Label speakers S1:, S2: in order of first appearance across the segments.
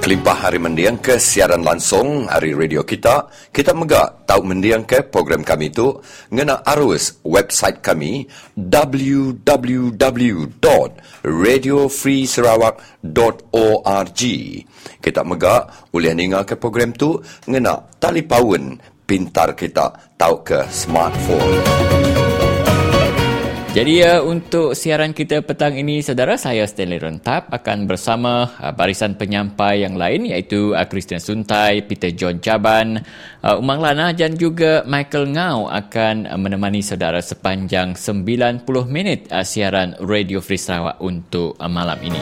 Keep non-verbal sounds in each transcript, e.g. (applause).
S1: Kelimpah hari mendiang ke siaran langsung hari radio kita. Kita megak tahu mendiang ke program kami itu ngena arus website kami www.radiofreesarawak.org. Kita megak boleh ningal ke program tu ngena tali pawun pintar kita tahu ke smartphone.
S2: Jadi uh, untuk siaran kita petang ini, saudara saya Stanley Rentap akan bersama uh, barisan penyampai yang lain iaitu uh, Christian Suntai, Peter John Caban, uh, Umang Lana dan juga Michael Ngau akan uh, menemani saudara sepanjang 90 minit uh, siaran Radio Free Sarawak untuk uh, malam ini.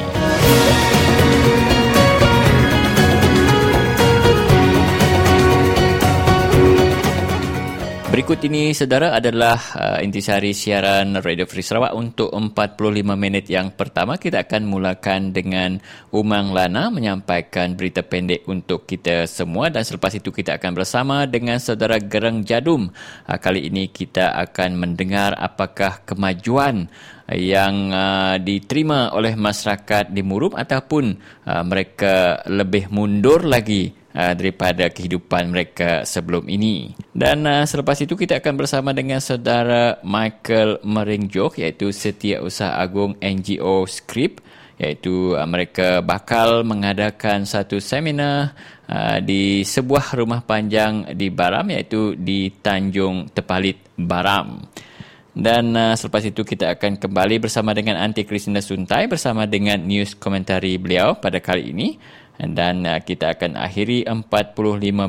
S2: Berikut ini, saudara, adalah uh, intisari siaran Radio Free Sarawak untuk 45 minit yang pertama. Kita akan mulakan dengan Umang Lana menyampaikan berita pendek untuk kita semua dan selepas itu kita akan bersama dengan saudara Gereng Jadum. Uh, kali ini kita akan mendengar apakah kemajuan yang uh, diterima oleh masyarakat di Murup ataupun uh, mereka lebih mundur lagi uh, daripada kehidupan mereka sebelum ini. Dan uh, selepas itu kita akan bersama dengan saudara Michael Meringjoh iaitu Setiausaha Agung NGO Script iaitu uh, mereka bakal mengadakan satu seminar uh, di sebuah rumah panjang di Baram iaitu di Tanjung Tepalit Baram. Dan uh, selepas itu kita akan kembali bersama dengan Aunty Christina Suntai bersama dengan news komentari beliau pada kali ini. Dan uh, kita akan akhiri 45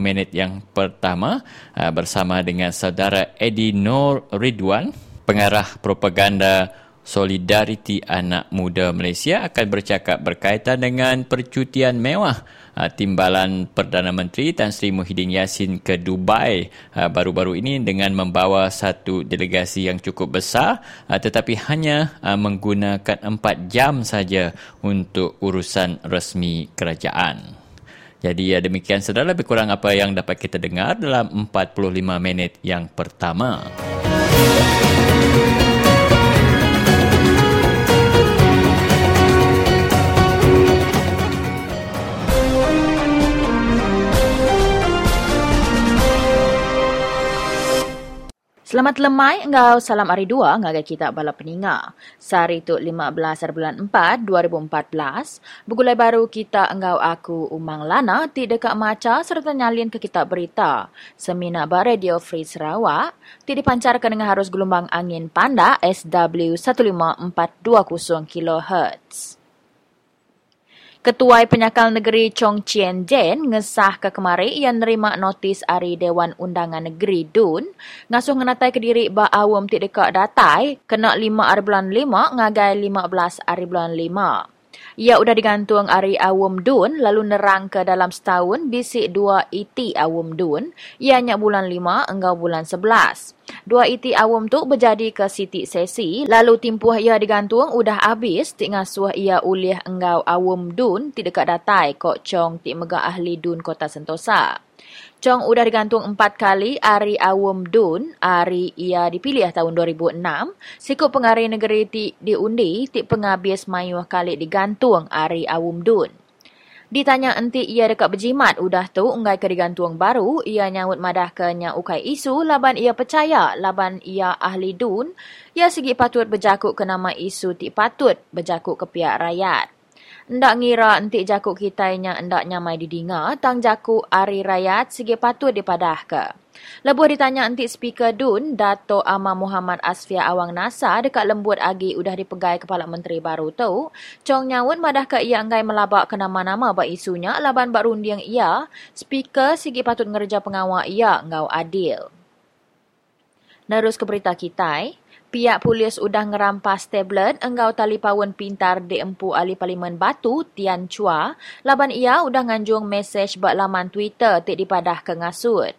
S2: minit yang pertama uh, bersama dengan saudara Eddie Nur Ridwan, pengarah propaganda Solidariti Anak Muda Malaysia akan bercakap berkaitan dengan percutian mewah uh, timbalan Perdana Menteri Tan Sri Muhyiddin Yassin ke Dubai uh, baru-baru ini dengan membawa satu delegasi yang cukup besar uh, tetapi hanya menggunakan empat jam saja untuk urusan resmi kerajaan. Jadi ya demikian saudara lebih kurang apa yang dapat kita dengar dalam 45 minit yang pertama.
S3: Selamat lemai engkau salam hari dua ngagai kita bala peninga. Sari tu 15 bulan 4 2014. Begulai baru kita engkau aku Umang Lana ti dekat maca serta nyalin ke kita berita. Semina ba Radio Free Sarawak ti dipancarkan dengan harus gelombang angin panda SW 15420 kHz. Ketuai Penyakal Negeri Chong Chien Jen ngesah ke kemari ia nerima notis dari Dewan Undangan Negeri Dun ngasuh ngenatai ke diri ba awam ti dekat datai kena 5 hari bulan 5 ngagai 15 hari bulan 5. Ia sudah digantung Ari Awum Dun lalu nerang ke dalam setahun bisik dua iti Awum Dun. Ianya bulan lima enggau bulan sebelas. Dua iti Awum tu berjadi ke Siti Sesi lalu timpuh ia digantung udah habis ti ngasuh ia ulih enggau Awum Dun ti dekat datai kok cong ti megah ahli Dun Kota Sentosa. Chong udah digantung empat kali Ari Awum Dun. Ari ia dipilih tahun 2006. Sikut pengari negeri ti diundi, ti pengabis mayuh kali digantung Ari Awum Dun. Ditanya enti ia dekat berjimat udah tu unggai ke digantung baru, ia nyawut madah ke ukai isu laban ia percaya laban ia ahli dun, ia segi patut berjakuk ke nama isu ti patut berjakuk ke pihak rakyat. Ndak ngira entik jakuk kitainya ndak nyamai didinga, tang jakuk Ari Rayat sige patut dipadah ke. Lebuh ditanya entik speaker Dun, Dato' Amar Muhammad Asfia Awang Nasa dekat lembut agi udah dipegai Kepala Menteri baru tu. Chong nyawut madah ke ia enggai melabak ke nama-nama bak isunya, laban bak rundiang ia, speaker sige patut ngerja pengawal ia engau adil. Nerus ke berita kita, Pihak polis udah ngerampas tablet engkau pawon pintar di empu ahli parlimen Batu, Tian Chua. Laban ia udah nganjung mesej bak laman Twitter tik dipadah ke ngasut.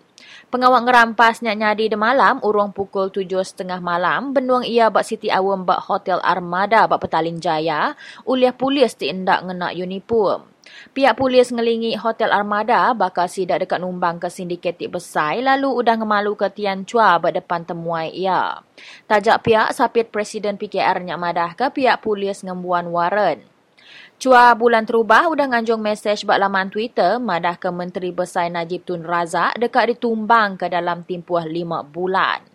S3: Pengawal ngerampas nyadi de malam, urung pukul tujuh setengah malam, benuang ia bak Siti Awam bak Hotel Armada bak Petaling Jaya, uliah polis endak ngena uniform. Pihak polis ngelingi Hotel Armada bakal sidak dekat numbang ke sindikatik besar lalu udah ngemalu ke Tian Chua berdepan temuai ia. Tajak pihak sapit Presiden PKR Nyak Madah ke pihak polis ngembuan waran. Cua bulan terubah udah nganjung mesej bak laman Twitter madah ke Menteri Besar Najib Tun Razak dekat ditumbang ke dalam timpuh lima bulan.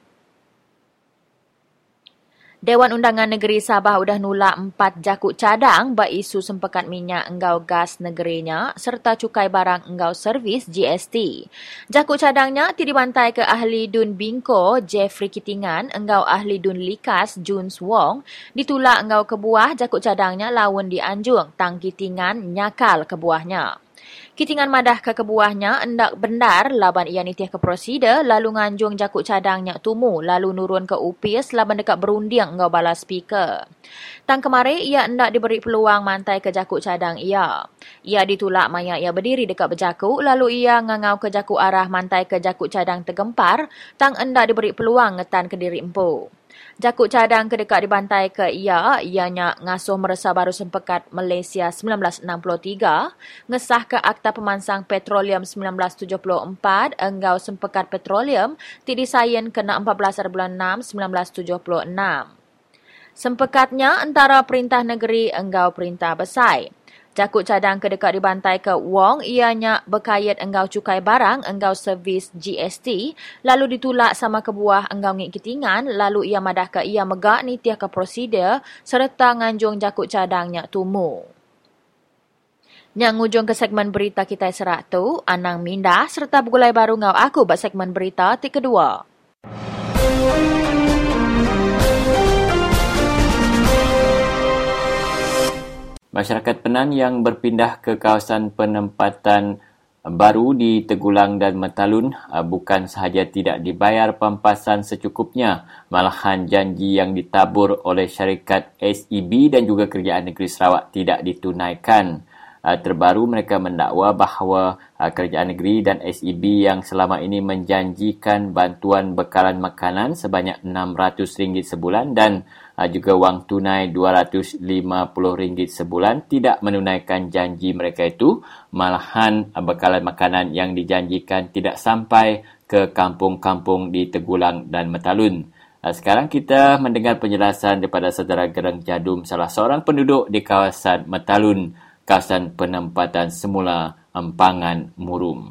S3: Dewan Undangan Negeri Sabah udah nulak empat jakuk cadang bak isu sempekat minyak enggau gas negerinya serta cukai barang enggau servis GST. Jakuk cadangnya ti dibantai ke ahli Dun Bingko Jeffrey Kitingan enggau ahli Dun Likas Juns Wong ditulak enggau kebuah jakuk cadangnya lawan di Anjung tang Kitingan nyakal kebuahnya. Kitingan madah ke kebuahnya endak bendar laban ia nitiah ke prosedur lalu nganjung jakuk cadangnya tumu lalu nurun ke upis laban dekat berundiang ngau balas speaker. Tang kemari ia endak diberi peluang mantai ke jakuk cadang ia. Ia ditulak maya ia berdiri dekat berjakuk lalu ia ngangau ke jakuk arah mantai ke jakuk cadang tergempar tang endak diberi peluang ngetan ke diri empu. Jakuk cadang kedekat dibantai ke ia, ianya ngasuh meresa baru sempekat Malaysia 1963, ngesah ke Akta Pemansang Petroleum 1974, enggau sempekat petroleum, tidi sayen kena 14 bulan 6 1976. Sempekatnya antara perintah negeri enggau perintah besar. Jakut cadang kedekat dibantai ke Wong ianya berkait enggau cukai barang, enggau servis GST, lalu ditulak sama kebuah enggau ngik ketingan, lalu ia madah ke ia megak ni tiah ke prosedur serta nganjung jakut cadangnya tumu. Yang ngujung ke segmen berita kita serak tu, Anang Minda serta bergulai baru ngau aku buat segmen berita ti kedua.
S4: Masyarakat Penan yang berpindah ke kawasan penempatan baru di Tegulang dan Metalun uh, bukan sahaja tidak dibayar pampasan secukupnya, malahan janji yang ditabur oleh syarikat SEB dan juga Kerajaan Negeri Sarawak tidak ditunaikan. Uh, terbaru mereka mendakwa bahawa uh, Kerajaan Negeri dan SEB yang selama ini menjanjikan bantuan bekalan makanan sebanyak RM600 sebulan dan Ah, juga wang tunai RM250 sebulan tidak menunaikan janji mereka itu malahan ah, bekalan makanan yang dijanjikan tidak sampai ke kampung-kampung di Tegulang dan Metalun. Ah, sekarang kita mendengar penjelasan daripada saudara Gerang Jadum salah seorang penduduk di kawasan Metalun, kawasan penempatan semula Empangan Murum.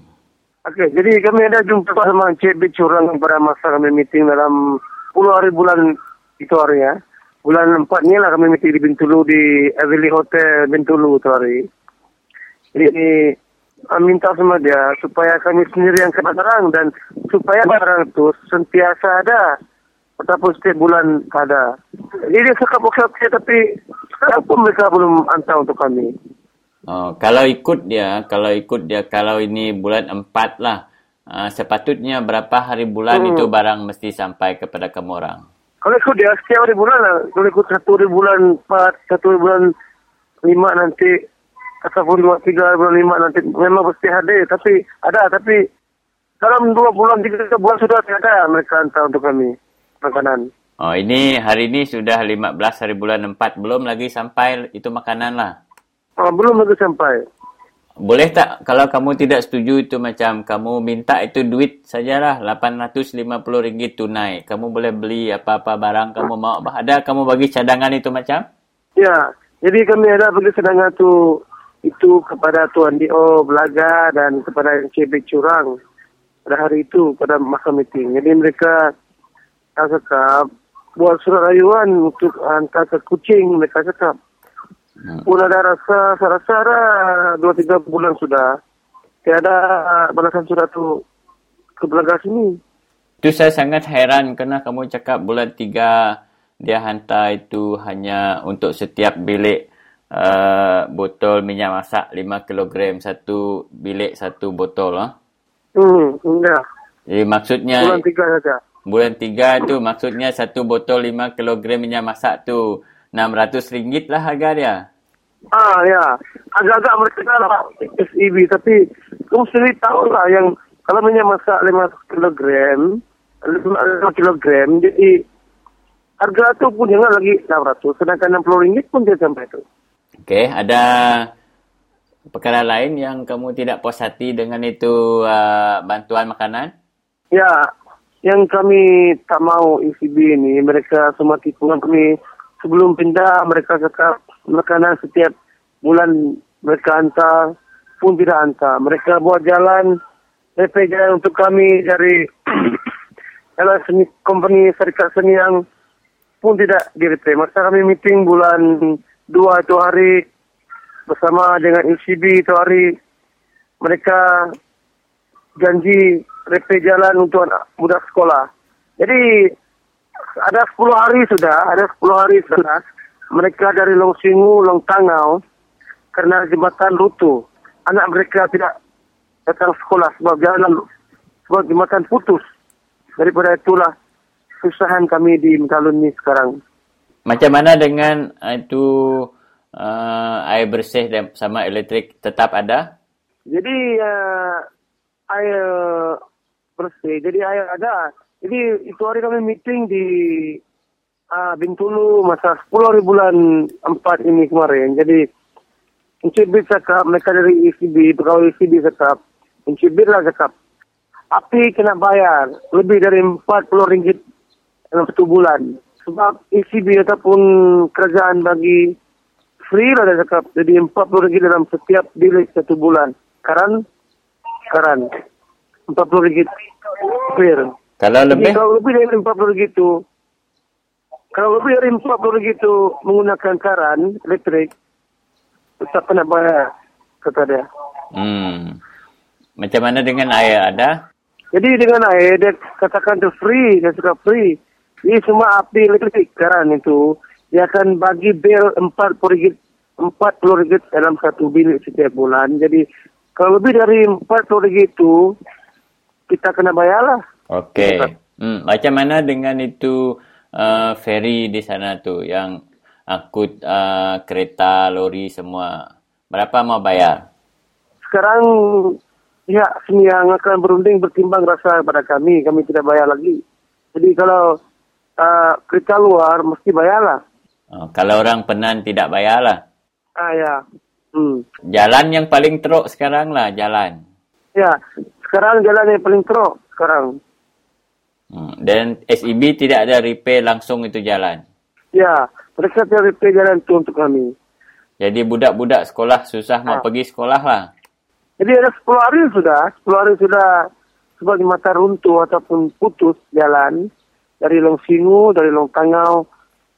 S5: Okey, jadi kami ada jumpa sama Encik Bicurang pada masa kami meeting dalam 10 hari bulan itu hari ya bulan empat ni lah kami mesti di Bintulu di Avili Hotel Bintulu tu hari. Jadi uh, minta sama dia supaya kami sendiri yang kena barang dan supaya barang itu sentiasa ada ataupun setiap bulan ada. Jadi dia cakap okey okey tapi sekarang pun mereka belum hantar untuk kami.
S4: Oh, kalau ikut dia, kalau ikut dia, kalau ini bulan empat lah, uh, sepatutnya berapa hari bulan hmm. itu barang mesti sampai kepada kamu orang?
S5: Kalau ikut dia setiap hari bulan lah. Kalau ikut satu hari bulan empat, satu hari bulan lima nanti. Ataupun dua, tiga hari bulan lima nanti. Memang mesti hadir. Tapi ada. Tapi dalam dua bulan, tiga bulan sudah ada mereka hantar untuk kami. Makanan.
S4: Oh ini hari ini sudah lima belas hari bulan empat. Belum lagi sampai itu makanan lah.
S5: Oh, belum lagi sampai.
S4: Boleh tak kalau kamu tidak setuju itu macam kamu minta itu duit sajalah RM850 tunai. Kamu boleh beli apa-apa barang kamu mau. Ada kamu bagi cadangan itu macam?
S5: Ya, jadi kami ada bagi cadangan tu itu kepada Tuan Dio Belaga dan kepada KB Curang pada hari itu pada masa meeting. Jadi mereka cakap buat surat rayuan untuk hantar ke kucing mereka cakap. Pun ada rasa, saya rasa dua tiga bulan sudah. Tiada balasan surat tu ke belakang sini.
S4: Itu saya sangat heran kerana kamu cakap bulan tiga dia hantar itu hanya untuk setiap bilik uh, botol minyak masak 5 kg satu bilik satu botol. Huh?
S5: Hmm, enggak.
S4: Jadi maksudnya...
S5: Bulan tiga saja.
S4: Bulan tiga tu maksudnya satu botol 5 kg minyak masak tu RM600 lah harga dia.
S5: Ah ya, agak-agak mereka lah SEB tapi kamu sendiri tahu lah yang kalau minyak masak 5 kg, 5 kg jadi harga tu pun jangan lagi 600 sedangkan RM60 pun dia sampai tu.
S4: Okey, ada perkara lain yang kamu tidak puas hati dengan itu uh, bantuan makanan?
S5: Ya, yang kami tak mau ECB ini mereka semua tikungan kami sebelum pindah mereka cakap makanan setiap bulan mereka hantar pun tidak hantar. Mereka buat jalan, DP jalan untuk kami dari (clears throat) jalan seni, company serikat seni yang pun tidak di Masa kami meeting bulan dua itu hari bersama dengan ECB itu hari mereka janji repe jalan untuk anak budak sekolah. Jadi ada 10 hari sudah, ada 10 hari sudah. Mereka dari Long Singu, Long Tangau, kerana jembatan Rutu. Anak mereka tidak datang sekolah sebab jalan, sebab jembatan putus. Daripada itulah kesusahan kami di Mentalun ini sekarang.
S4: Macam mana dengan uh, itu uh, air bersih dan sama elektrik tetap ada?
S5: Jadi uh, air bersih, jadi air ada. Jadi itu hari kami meeting di uh, Bintulu masa 10 hari bulan 4 ini kemarin. Jadi Encik cakap mereka dari ECB, pegawai ECB cakap, Encik lah cakap, api kena bayar lebih dari 40 ringgit dalam satu bulan. Sebab ECB ataupun kerajaan bagi free lah dia cakap. Jadi 40 ringgit dalam setiap bilik satu bulan. Karan, karan. 40 ringgit per.
S4: Kalau lebih?
S5: Jadi, kalau lebih dari 40 ringgit itu, kalau lebih dari 40 ringgit itu menggunakan karan elektrik, tetap kena bayar, kata dia.
S4: Hmm. Macam mana dengan air ada?
S5: Jadi dengan air, dia katakan itu free, dia suka free. Ini semua api elektrik karan itu, dia akan bagi bil 40 ringgit, 40 ringgit dalam satu bilik setiap bulan. Jadi kalau lebih dari 40 ringgit itu, kita kena bayarlah.
S4: Okey. Hmm, macam mana dengan itu uh, ferry di sana tu yang angkut uh, kereta, lori semua? Berapa mau bayar?
S5: Sekarang pihak sini yang akan berunding bertimbang rasa kepada kami. Kami tidak bayar lagi. Jadi kalau uh, kereta luar mesti bayarlah.
S4: Oh, kalau orang penan tidak bayarlah.
S5: Ah ya. Hmm.
S4: Jalan yang paling teruk sekarang lah jalan.
S5: Ya, sekarang jalan yang paling teruk sekarang.
S4: Hmm. Dan SEB tidak ada repair langsung itu jalan.
S5: Ya, mereka tidak repair jalan itu untuk kami.
S4: Jadi budak-budak sekolah susah ha. mau pergi sekolah lah.
S5: Jadi ada 10 hari sudah, 10 hari sudah sebab di mata runtuh ataupun putus jalan dari Long Singu, dari Long Tangau.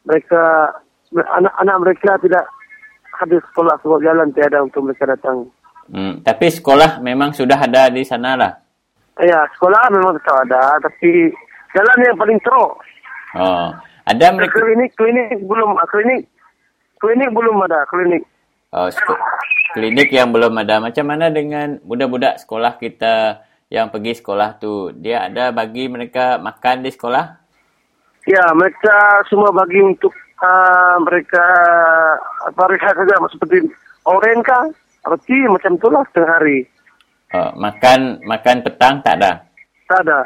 S5: Mereka, anak-anak mereka tidak habis sekolah sebab jalan tiada untuk mereka datang.
S4: Hmm. Tapi sekolah memang sudah ada di sana lah.
S5: Ya, sekolah memang tetap ada, tapi jalan yang paling teruk.
S4: Oh, ada mereka
S5: klinik klinik belum klinik klinik belum ada klinik.
S4: Oh, klinik yang belum ada. Macam mana dengan budak-budak sekolah kita yang pergi sekolah tu? Dia ada bagi mereka makan di sekolah?
S5: Ya, mereka semua bagi untuk uh, mereka apa rehat saja seperti oren kah? Roti macam itulah setengah hari.
S4: Oh, makan makan petang tak ada?
S5: Tak ada.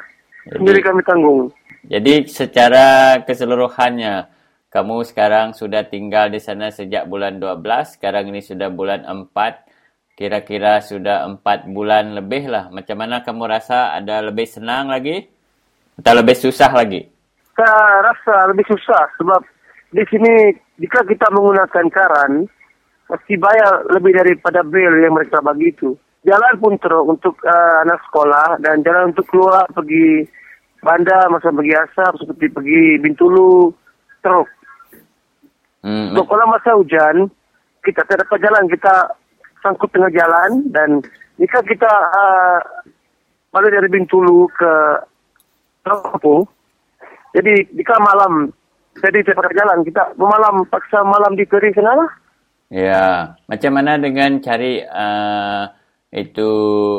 S5: Sendiri kami tanggung.
S4: Jadi secara keseluruhannya, kamu sekarang sudah tinggal di sana sejak bulan 12, sekarang ini sudah bulan 4, kira-kira sudah 4 bulan lebih lah. Macam mana kamu rasa ada lebih senang lagi? Atau lebih susah lagi?
S5: Saya rasa lebih susah sebab di sini jika kita menggunakan karan, mesti bayar lebih daripada bil yang mereka bagi itu jalan pun teruk untuk uh, anak sekolah dan jalan untuk keluar pergi bandar masa pergi asap seperti pergi Bintulu teruk. Hmm. So, kalau masa hujan kita tak dapat jalan, kita sangkut tengah jalan dan jika kita uh, balik dari Bintulu ke Kampung, jadi jika malam jadi tidak dapat jalan, kita bermalam paksa malam di Peri sana lah.
S4: Ya, macam mana dengan cari uh, itu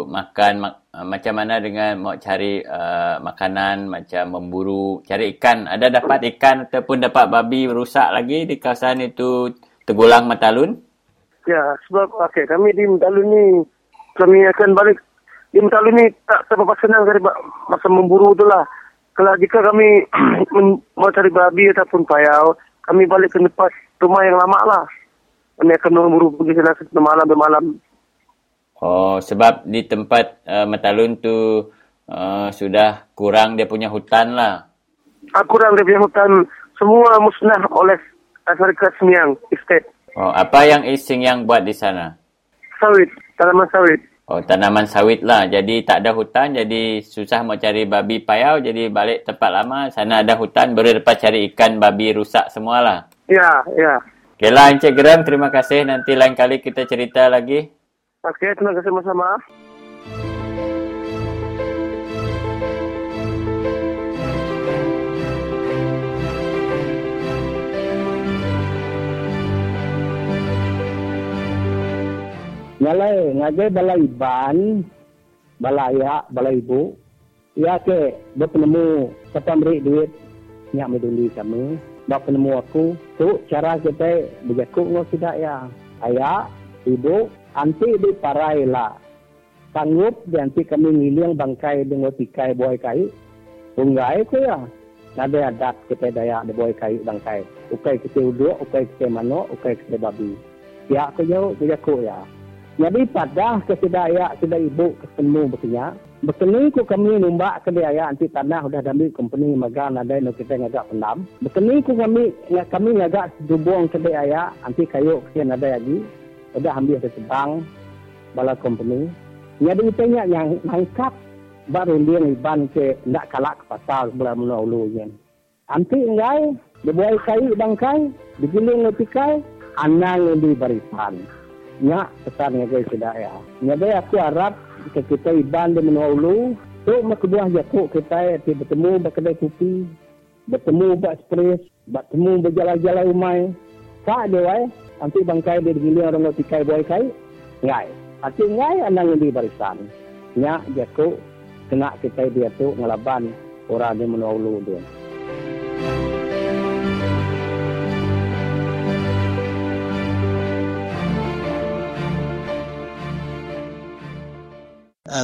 S4: makan mak, uh, macam mana dengan mau cari uh, makanan macam memburu cari ikan ada dapat ikan ataupun dapat babi rusak lagi di kawasan itu Tegulang Matalun
S5: Ya, sebab okay, kami di Mentalu ni kami akan balik di Mentalu ni tak terlalu senang dari masa memburu tu lah. Kalau jika kami (clears throat) mau cari babi ataupun payau, kami balik ke tempat rumah yang lama lah. Kami akan memburu pergi sana bermalam bermalam.
S4: Oh sebab di tempat uh, Matalun tu uh, sudah kurang dia punya hutan lah
S5: Aku dan dia punya hutan semua musnah oleh Syarikat Semiang Estate.
S4: oh apa yang Ising yang buat di sana
S5: Sawit, tanaman sawit.
S4: Oh, tanaman sawit lah. Jadi tak ada hutan, jadi susah mau cari babi payau, jadi balik tempat lama, sana ada hutan, baru dapat cari ikan babi rusak semualah.
S5: Ya, ya.
S4: Okeylah Encik Geram, terima kasih. Nanti lain kali kita cerita lagi.
S5: Okey, terima kasih sama-sama.
S6: Ngalai ngagai balai ban, balai ya, balai ibu. Ya ke bertemu siapa beri duit nyak meduli kami. Bak penemu aku, tu cara kita berjakuk ngau tidak ya. Ayah, ibu, anti di parai lah. Sanggup di anti kami ngiling bangkai dengan tikai buai kai. Tunggai ko ya. Nada adat kita daya di buai kai bangkai. Ukai kita uduk, ukai kita mano, ukai kita babi. Ya aku jauh, berjakuk ya. Jadi pada kesedaya sudah ibu ketemu berkenya. Berkeni ku kami numbak ke dia anti tanah sudah ambil company magang ada no kita ngagak pendam. Berkeni ku kami kami ngagak dubong ke dia anti kayu kesian ada lagi. Sudah ambil ke sebang bala company. Jadi tanya yang nangkap baru dia iban ke ndak kalak ke pasar sebelah menolong yen. Anti engai dibuai kayu bangkai, digiling ngetikai, anang yang di barisan nya pesan ngagai sudah ya. Nya dai aku harap jika kita iban di menolu, tu makebuah jakuk kita ti bertemu berkedai kopi, bertemu bak spres, bertemu berjalan-jalan umai. Ka dia wai, nanti bangkai dia digiling orang ngau tikai boy kai. Ngai. Hati ngai anang di barisan. Nya jakuk kena kita dia tu ngelaban orang di menolu dia.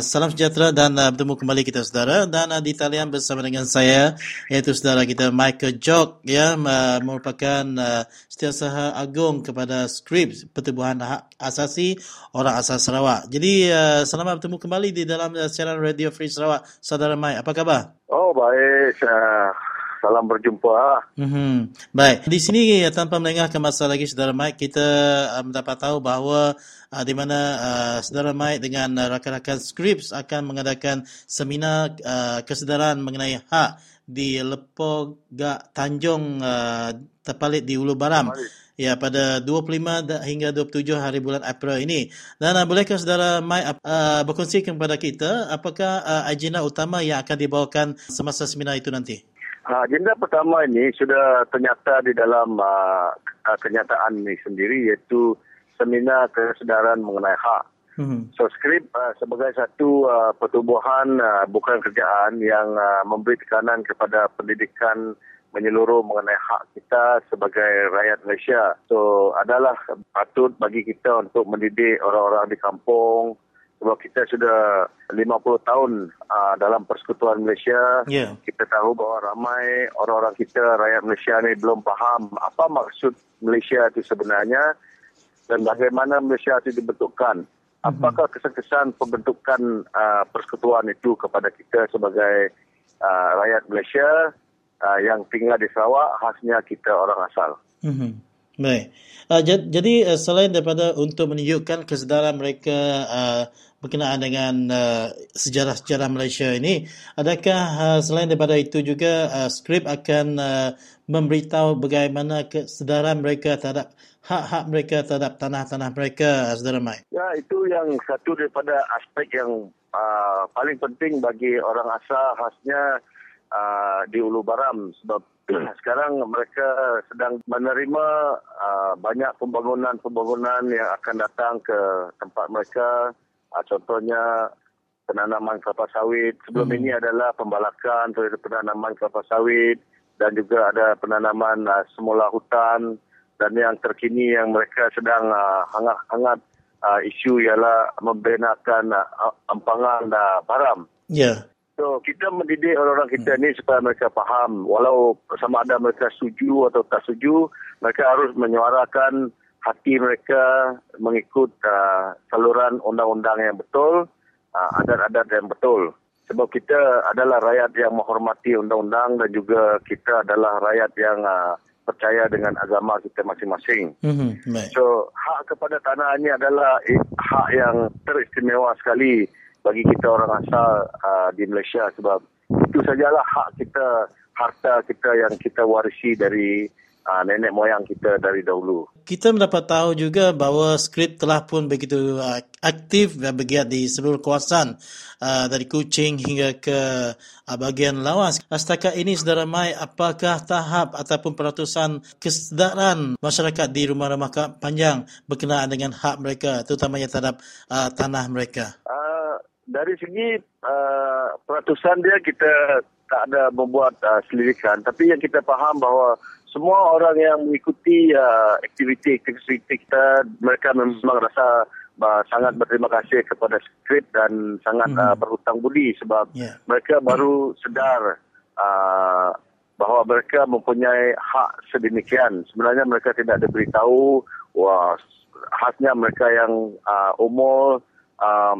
S7: Salam sejahtera dan uh, bertemu kembali kita saudara dan uh, di talian bersama dengan saya iaitu saudara kita Michael Jock ya uh, merupakan uh, setiausaha agung kepada skrip pertubuhan hak asasi orang asal Sarawak. Jadi uh, selamat bertemu kembali di dalam uh, siaran Radio Free Sarawak. Saudara Mike, apa khabar?
S5: Oh, baik. Uh, salam berjumpa.
S7: Mm-hmm. Baik, di sini tanpa melengahkan masa lagi saudara Mike, kita uh, mendapat tahu bahawa uh, di mana uh, saudara Mike dengan uh, rakan-rakan Scripps akan mengadakan seminar uh, kesedaran mengenai hak di Lepogak Tanjung uh, Tepalit di Ulu Baram. Ya, pada 25 da- hingga 27 hari bulan April ini. Dan uh, bolehkah saudara Mike uh, berkongsi kepada kita apakah uh, agenda utama yang akan dibawakan semasa seminar itu nanti?
S5: Agenda pertama ini sudah ternyata di dalam uh, kenyataan ini sendiri iaitu seminar kesedaran mengenai hak.
S7: Hmm.
S5: So skrip uh, sebagai satu uh, pertubuhan uh, bukan kerjaan yang uh, memberi tekanan kepada pendidikan menyeluruh mengenai hak kita sebagai rakyat Malaysia. So adalah patut bagi kita untuk mendidik orang-orang di kampung sebab kita sudah 50 tahun uh, dalam persekutuan Malaysia.
S7: Ya.
S5: Kita tahu bahawa ramai orang-orang kita rakyat Malaysia ni belum faham apa maksud Malaysia itu sebenarnya dan bagaimana Malaysia itu dibentukkan. Apakah kesan-kesan pembentukan uh, persekutuan itu kepada kita sebagai uh, rakyat Malaysia uh, yang tinggal di Sarawak, khasnya kita orang asal.
S7: Mhm. Baik. Uh, jad- jadi uh, selain daripada untuk menunjukkan kesedaran mereka uh, berkenaan dengan uh, sejarah-sejarah Malaysia ini, adakah uh, selain daripada itu juga uh, skrip akan uh, memberitahu bagaimana kesedaran mereka terhadap hak-hak mereka terhadap tanah-tanah mereka, Saudara Mai?
S8: Ya, itu yang satu daripada aspek yang uh, paling penting bagi orang asal khasnya uh, di Ulu Baram sebab (clears throat) sekarang mereka sedang menerima uh, banyak pembangunan-pembangunan yang akan datang ke tempat mereka. Uh, contohnya penanaman kelapa sawit. Sebelum hmm. ini adalah pembalakan penanaman kelapa sawit dan juga ada penanaman uh, semula hutan dan yang terkini yang mereka sedang uh, hangat-hangat uh, isu ialah membenakan uh, empangan uh, baram.
S7: Ya. Yeah.
S8: So kita mendidik orang-orang kita ni supaya mereka faham walau sama ada mereka setuju atau tak setuju mereka harus menyuarakan hati mereka mengikut uh, saluran undang-undang yang betul uh, adat-adat yang betul sebab kita adalah rakyat yang menghormati undang-undang dan juga kita adalah rakyat yang uh, percaya dengan agama kita masing-masing. Mm-hmm. So hak kepada tanah ini adalah hak yang teristimewa sekali bagi kita orang asal uh, di Malaysia sebab itu sajalah hak kita harta kita yang kita warisi dari uh, nenek moyang kita dari dahulu.
S7: Kita mendapat tahu juga bahawa skrip telah pun begitu uh, aktif dan bergiat di seluruh kawasan uh, dari Kuching hingga ke uh, bahagian lawas. Setakat ini, Saudara Mai, apakah tahap ataupun peratusan kesedaran masyarakat di rumah-rumah panjang berkenaan dengan hak mereka, terutamanya terhadap uh, tanah mereka? Uh,
S8: dari segi uh, peratusan dia kita tak ada membuat uh, selirikan tapi yang kita faham bahawa semua orang yang mengikuti uh, aktiviti-aktiviti kita mereka memang rasa uh, sangat berterima kasih kepada skrip dan sangat mm. uh, berhutang budi sebab yeah. mereka baru sedar uh, bahawa mereka mempunyai hak sedemikian sebenarnya mereka tidak diberitahu wah khasnya mereka yang uh, umur uh,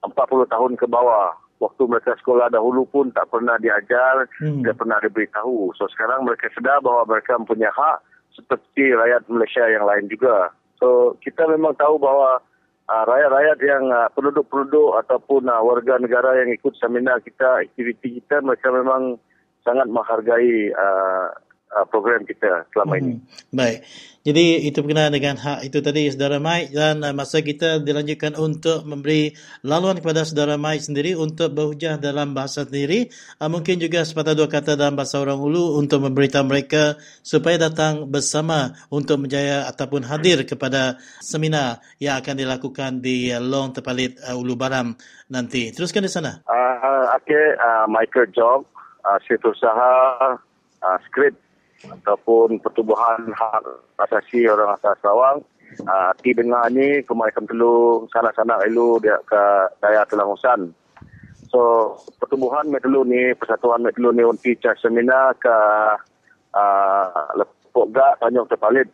S8: 40 tahun ke bawah. Waktu mereka sekolah dahulu pun tak pernah diajar, hmm. tidak pernah diberitahu. So sekarang mereka sedar bahawa mereka mempunyai hak seperti rakyat Malaysia yang lain juga. So kita memang tahu bahawa uh, rakyat-rakyat yang uh, penduduk-penduduk ataupun uh, warga negara yang ikut seminar kita, aktiviti kita, mereka memang sangat menghargai uh, uh, program kita selama hmm. ini.
S7: Baik. Jadi itu berkenaan dengan hak itu tadi saudara Mike dan uh, masa kita dilanjutkan untuk memberi laluan kepada saudara Mike sendiri untuk berhujah dalam bahasa sendiri. Uh, mungkin juga sepatah dua kata dalam bahasa orang ulu untuk memberitahu mereka supaya datang bersama untuk menjaya ataupun hadir kepada seminar yang akan dilakukan di uh, Long Tepalit uh, Ulu Baram nanti. Teruskan di sana.
S8: Uh, uh, okay, uh, Michael Job, uh, Syed Usaha, uh, Script ataupun pertubuhan hak asasi orang asal Sarawak. Uh, ti dengar ni kemaikan telu sana-sana elu dia ke daya Telang Husan. So pertubuhan metelu ni persatuan metelu ni unti cah semina ke uh, lepuk gak Tanjung Tepalit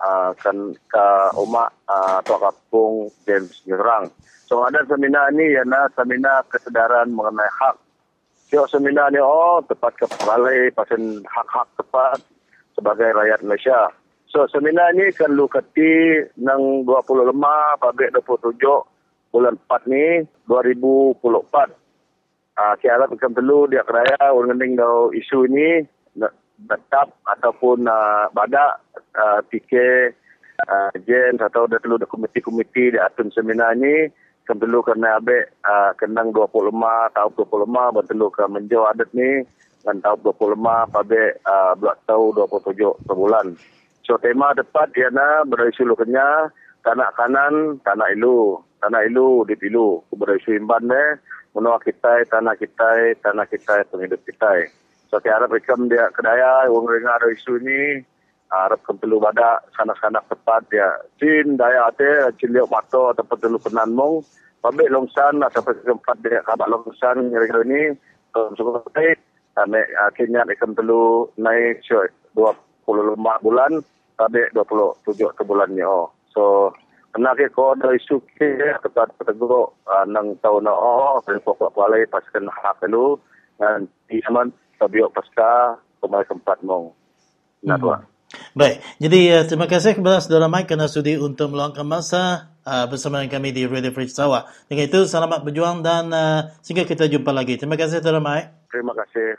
S8: uh, kan ke umak uh, Tua Kapung James Nyerang. So ada seminar ni ialah seminar kesedaran mengenai hak Tengok seminar ni, oh tepat ke balai pasal hak-hak tepat sebagai rakyat Malaysia. So seminar ni kan lu kati nang 25 pabrik 27 bulan 4 ni 2024. Ah uh, kira bukan perlu dia keraya ngening dau isu ni tetap ataupun uh, badak uh, PK uh, Jen atau dah perlu komiti-komiti di atun seminar ni perlu kena abe uh, kenang 25 tahun 25 bertelu ke menjauh adat ni dan tahun 25 pada uh, bulan tahun 27 sebulan. So tema tepat dia na berisu lukanya tanah kanan tanah ilu tanah ilu di pilu berisu imban ne menua kita tanah kita tanah kita penghidup kita. So tiada rekam dia kedaya wong dengar isu ni Arab perlu bada sanak-sanak tepat dia. Cin daya ate cin liok mato atau perlu penan mong pabrik longsan atau tempat dia kabak longsan hari ni um, cukup baik kami akhirnya akan perlu naik short 25 bulan pabrik 27 bulan ni oh so kena ke isu ke tempat peteguk uh, nang tahun na oh pokok kualai paskan hak dulu dan zaman tabiok pasca kembali tempat mong nah hmm.
S7: Baik, jadi uh, terima kasih kepada saudara Mike kerana sudi untuk meluangkan masa uh, bersama dengan kami di Radio Free Sarawak. Dengan itu, selamat berjuang dan uh, sehingga kita jumpa lagi. Terima kasih, saudara Mike.
S8: Terima kasih.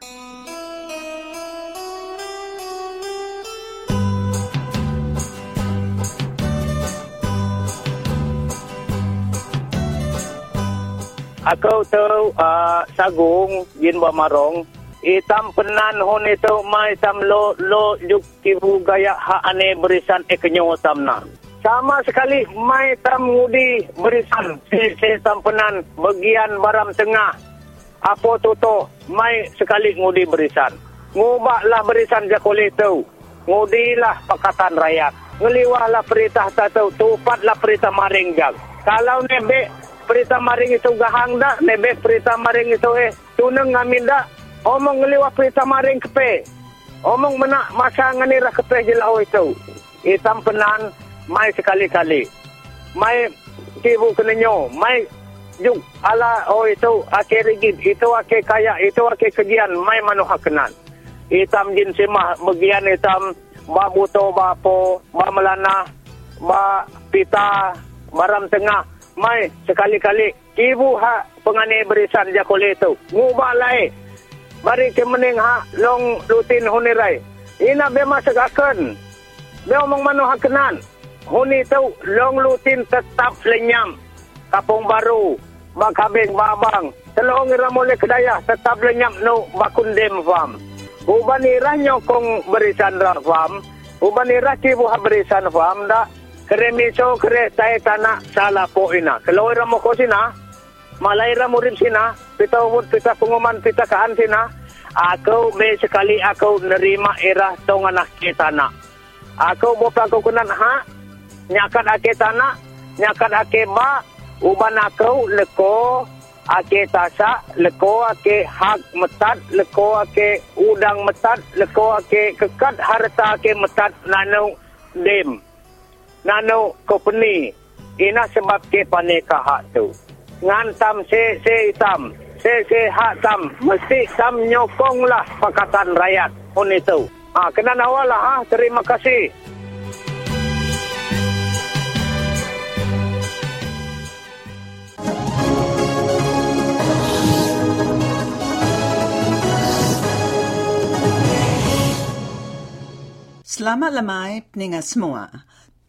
S9: Aku tahu uh, sagung jin buah marong itam penan hon itu mai tam lo lo juk kibu gaya ha ane berisan e kenyo tamna. Sama sekali mai tam ngudi berisan si si tam penan bagian baram tengah. Apa toto mai sekali ngudi berisan. Ngubahlah berisan jakole tu. Ngudilah pakatan rakyat. Ngeliwahlah perintah tatau. Tupatlah perintah maring jag. Kalau nebe perintah maring itu gahang dah. Nebe perintah maring itu eh. Tuneng ngamin dah. Omong ngeliwah perintah maring kepe. Omong menak masa nganirah kepe jelau itu. Hitam penan. Mai sekali-kali. Mai kibu kenenyo. Mai juk ala oh itu ake rigid. Itu ake kaya. Itu ake kegian. Mai manuha kenan hitam jin simah bagian hitam ba buto ba po ba melana ba pita baram tengah mai sekali-kali ibu ha pengane berisan jakole itu ngubah lai bari ke mening ha long lutin hunirai ina be masagaken be omong mano hakenan huni tu long lutin tetap lenyam. Kapung baru bakabeng babang telong ira mole kedaya tetap lenyam no bakundem fam. Ubanirah nyokong berisan fam. Ubanirah kibu ha berisan fam da. Keremiso kere tay tanah salah po ina. Kalau ira mo ko sina, malay ra mo rin sina, pita umut, pita punguman, pita kaan sina, ako may sekali ako nerima ira tong anak kita na. Ako mo pa ko kunan ha, nyakat ake tanah, nyakat ake ba, uban ako leko, ake tasa leko ake hak metat leko ake udang metat leko ake kekat harta ake metat nano dem nano company. Ina sebab ke paneka hak tu. Ngan tam se se tam se se hak tam mesti tam nyokong lah pakatan rakyat. Pun itu. Ha kena awal lah ha terima kasih.
S10: Selamat lemai peningat semua.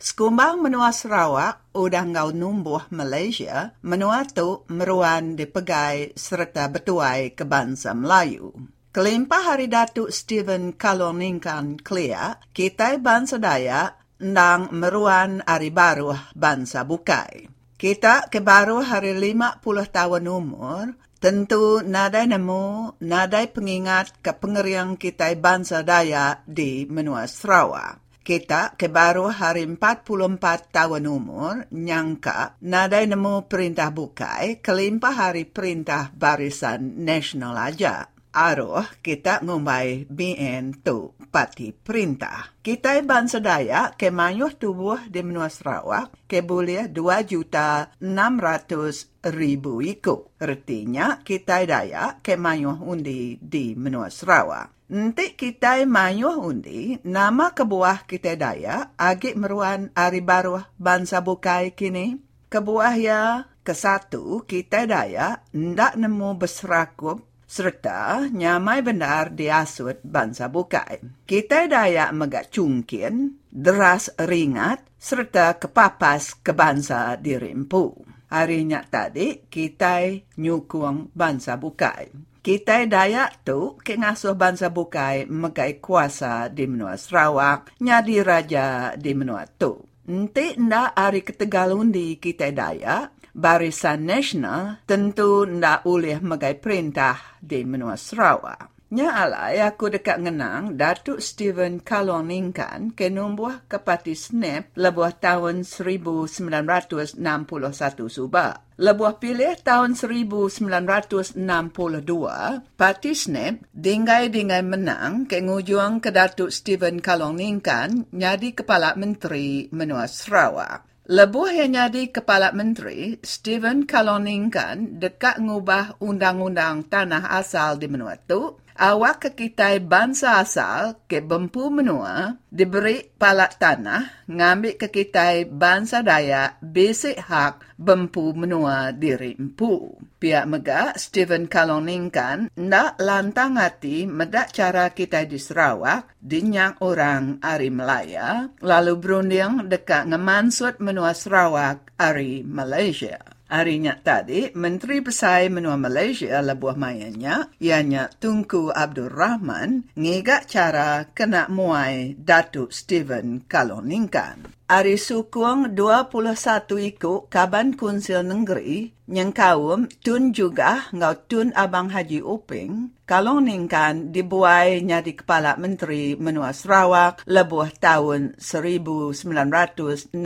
S10: Sekumbang menua Sarawak udah ngau numbuh Malaysia, menua tu meruan dipegai serta betuai ke bangsa Melayu. Kelimpah hari Datuk Stephen Kaloningkan Clear, kita bangsa Daya ndang meruan hari baru bangsa Bukai. Kita ke baru hari 50 tahun umur, Tentu nadai nemu, nadai pengingat ke pengeriang kita bangsa daya di menua Sarawak. Kita ke baru hari 44 tahun umur, nyangka nadai nemu perintah bukai kelimpah hari perintah barisan nasional aja. Aroh kita ngumbai BN tu pati perintah. Kita bangsa daya ke mayuh tubuh di menua Sarawak ke boleh 2 juta 600 ribu iku. Artinya kita daya ke mayuh undi di menua Sarawak. Nanti kita mayuh undi, nama kebuah kita daya agi meruan ari baru bangsa bukai kini. Kebuah ya ke satu kita daya ndak nemu beserakup serta nyamai benar diasut bangsa bukai. Kita daya megak cungkin, deras ringat, serta kepapas ke bangsa dirimpu. Harinya tadi, kita nyukung bangsa bukai. Kita daya tu ke ngasuh bangsa bukai megai kuasa di menua Sarawak, nyadi raja di menua tu. Nanti nda hari ketegalun di kita daya, Barisan Nasional tentu ndak boleh megai perintah di menua Sarawak. Nya alai aku dekat ngenang Datuk Stephen Kaloningkan ke numbuh kepati SNAP lebuh tahun 1961 subak. Lebuh pilih tahun 1962, Parti SNAP dinggai-dinggai menang ke ngujuang ke Datuk Stephen Kaloningkan nyadi Kepala Menteri Menua Sarawak. Lebuh yang jadi Kepala Menteri, Stephen Kaloningkan dekat ngubah undang-undang tanah asal di menua tu, awak kita bangsa asal ke Bempu Menua diberi palak tanah ngambil ke kita bangsa daya basic hak Bempu Menua diri empu. Pihak mega Stephen Kaloningkan nak lantang hati medak cara kita di Sarawak dinyak orang Ari Melaya lalu berunding dekat ngemansut menua Sarawak Ari Malaysia. Harinya tadi, Menteri Besar Menua Malaysia lebuah mayanya, ianya Tunku Abdul Rahman, ngigak cara kena muai Datuk Stephen Kaloningkan. Ari sukung 21 ikut Kaban Kunsil Negeri, yang kaum tun juga ngau tun Abang Haji Uping, Kaloningkan dibuai nyadi Kepala Menteri Menua Sarawak lebuah tahun 1966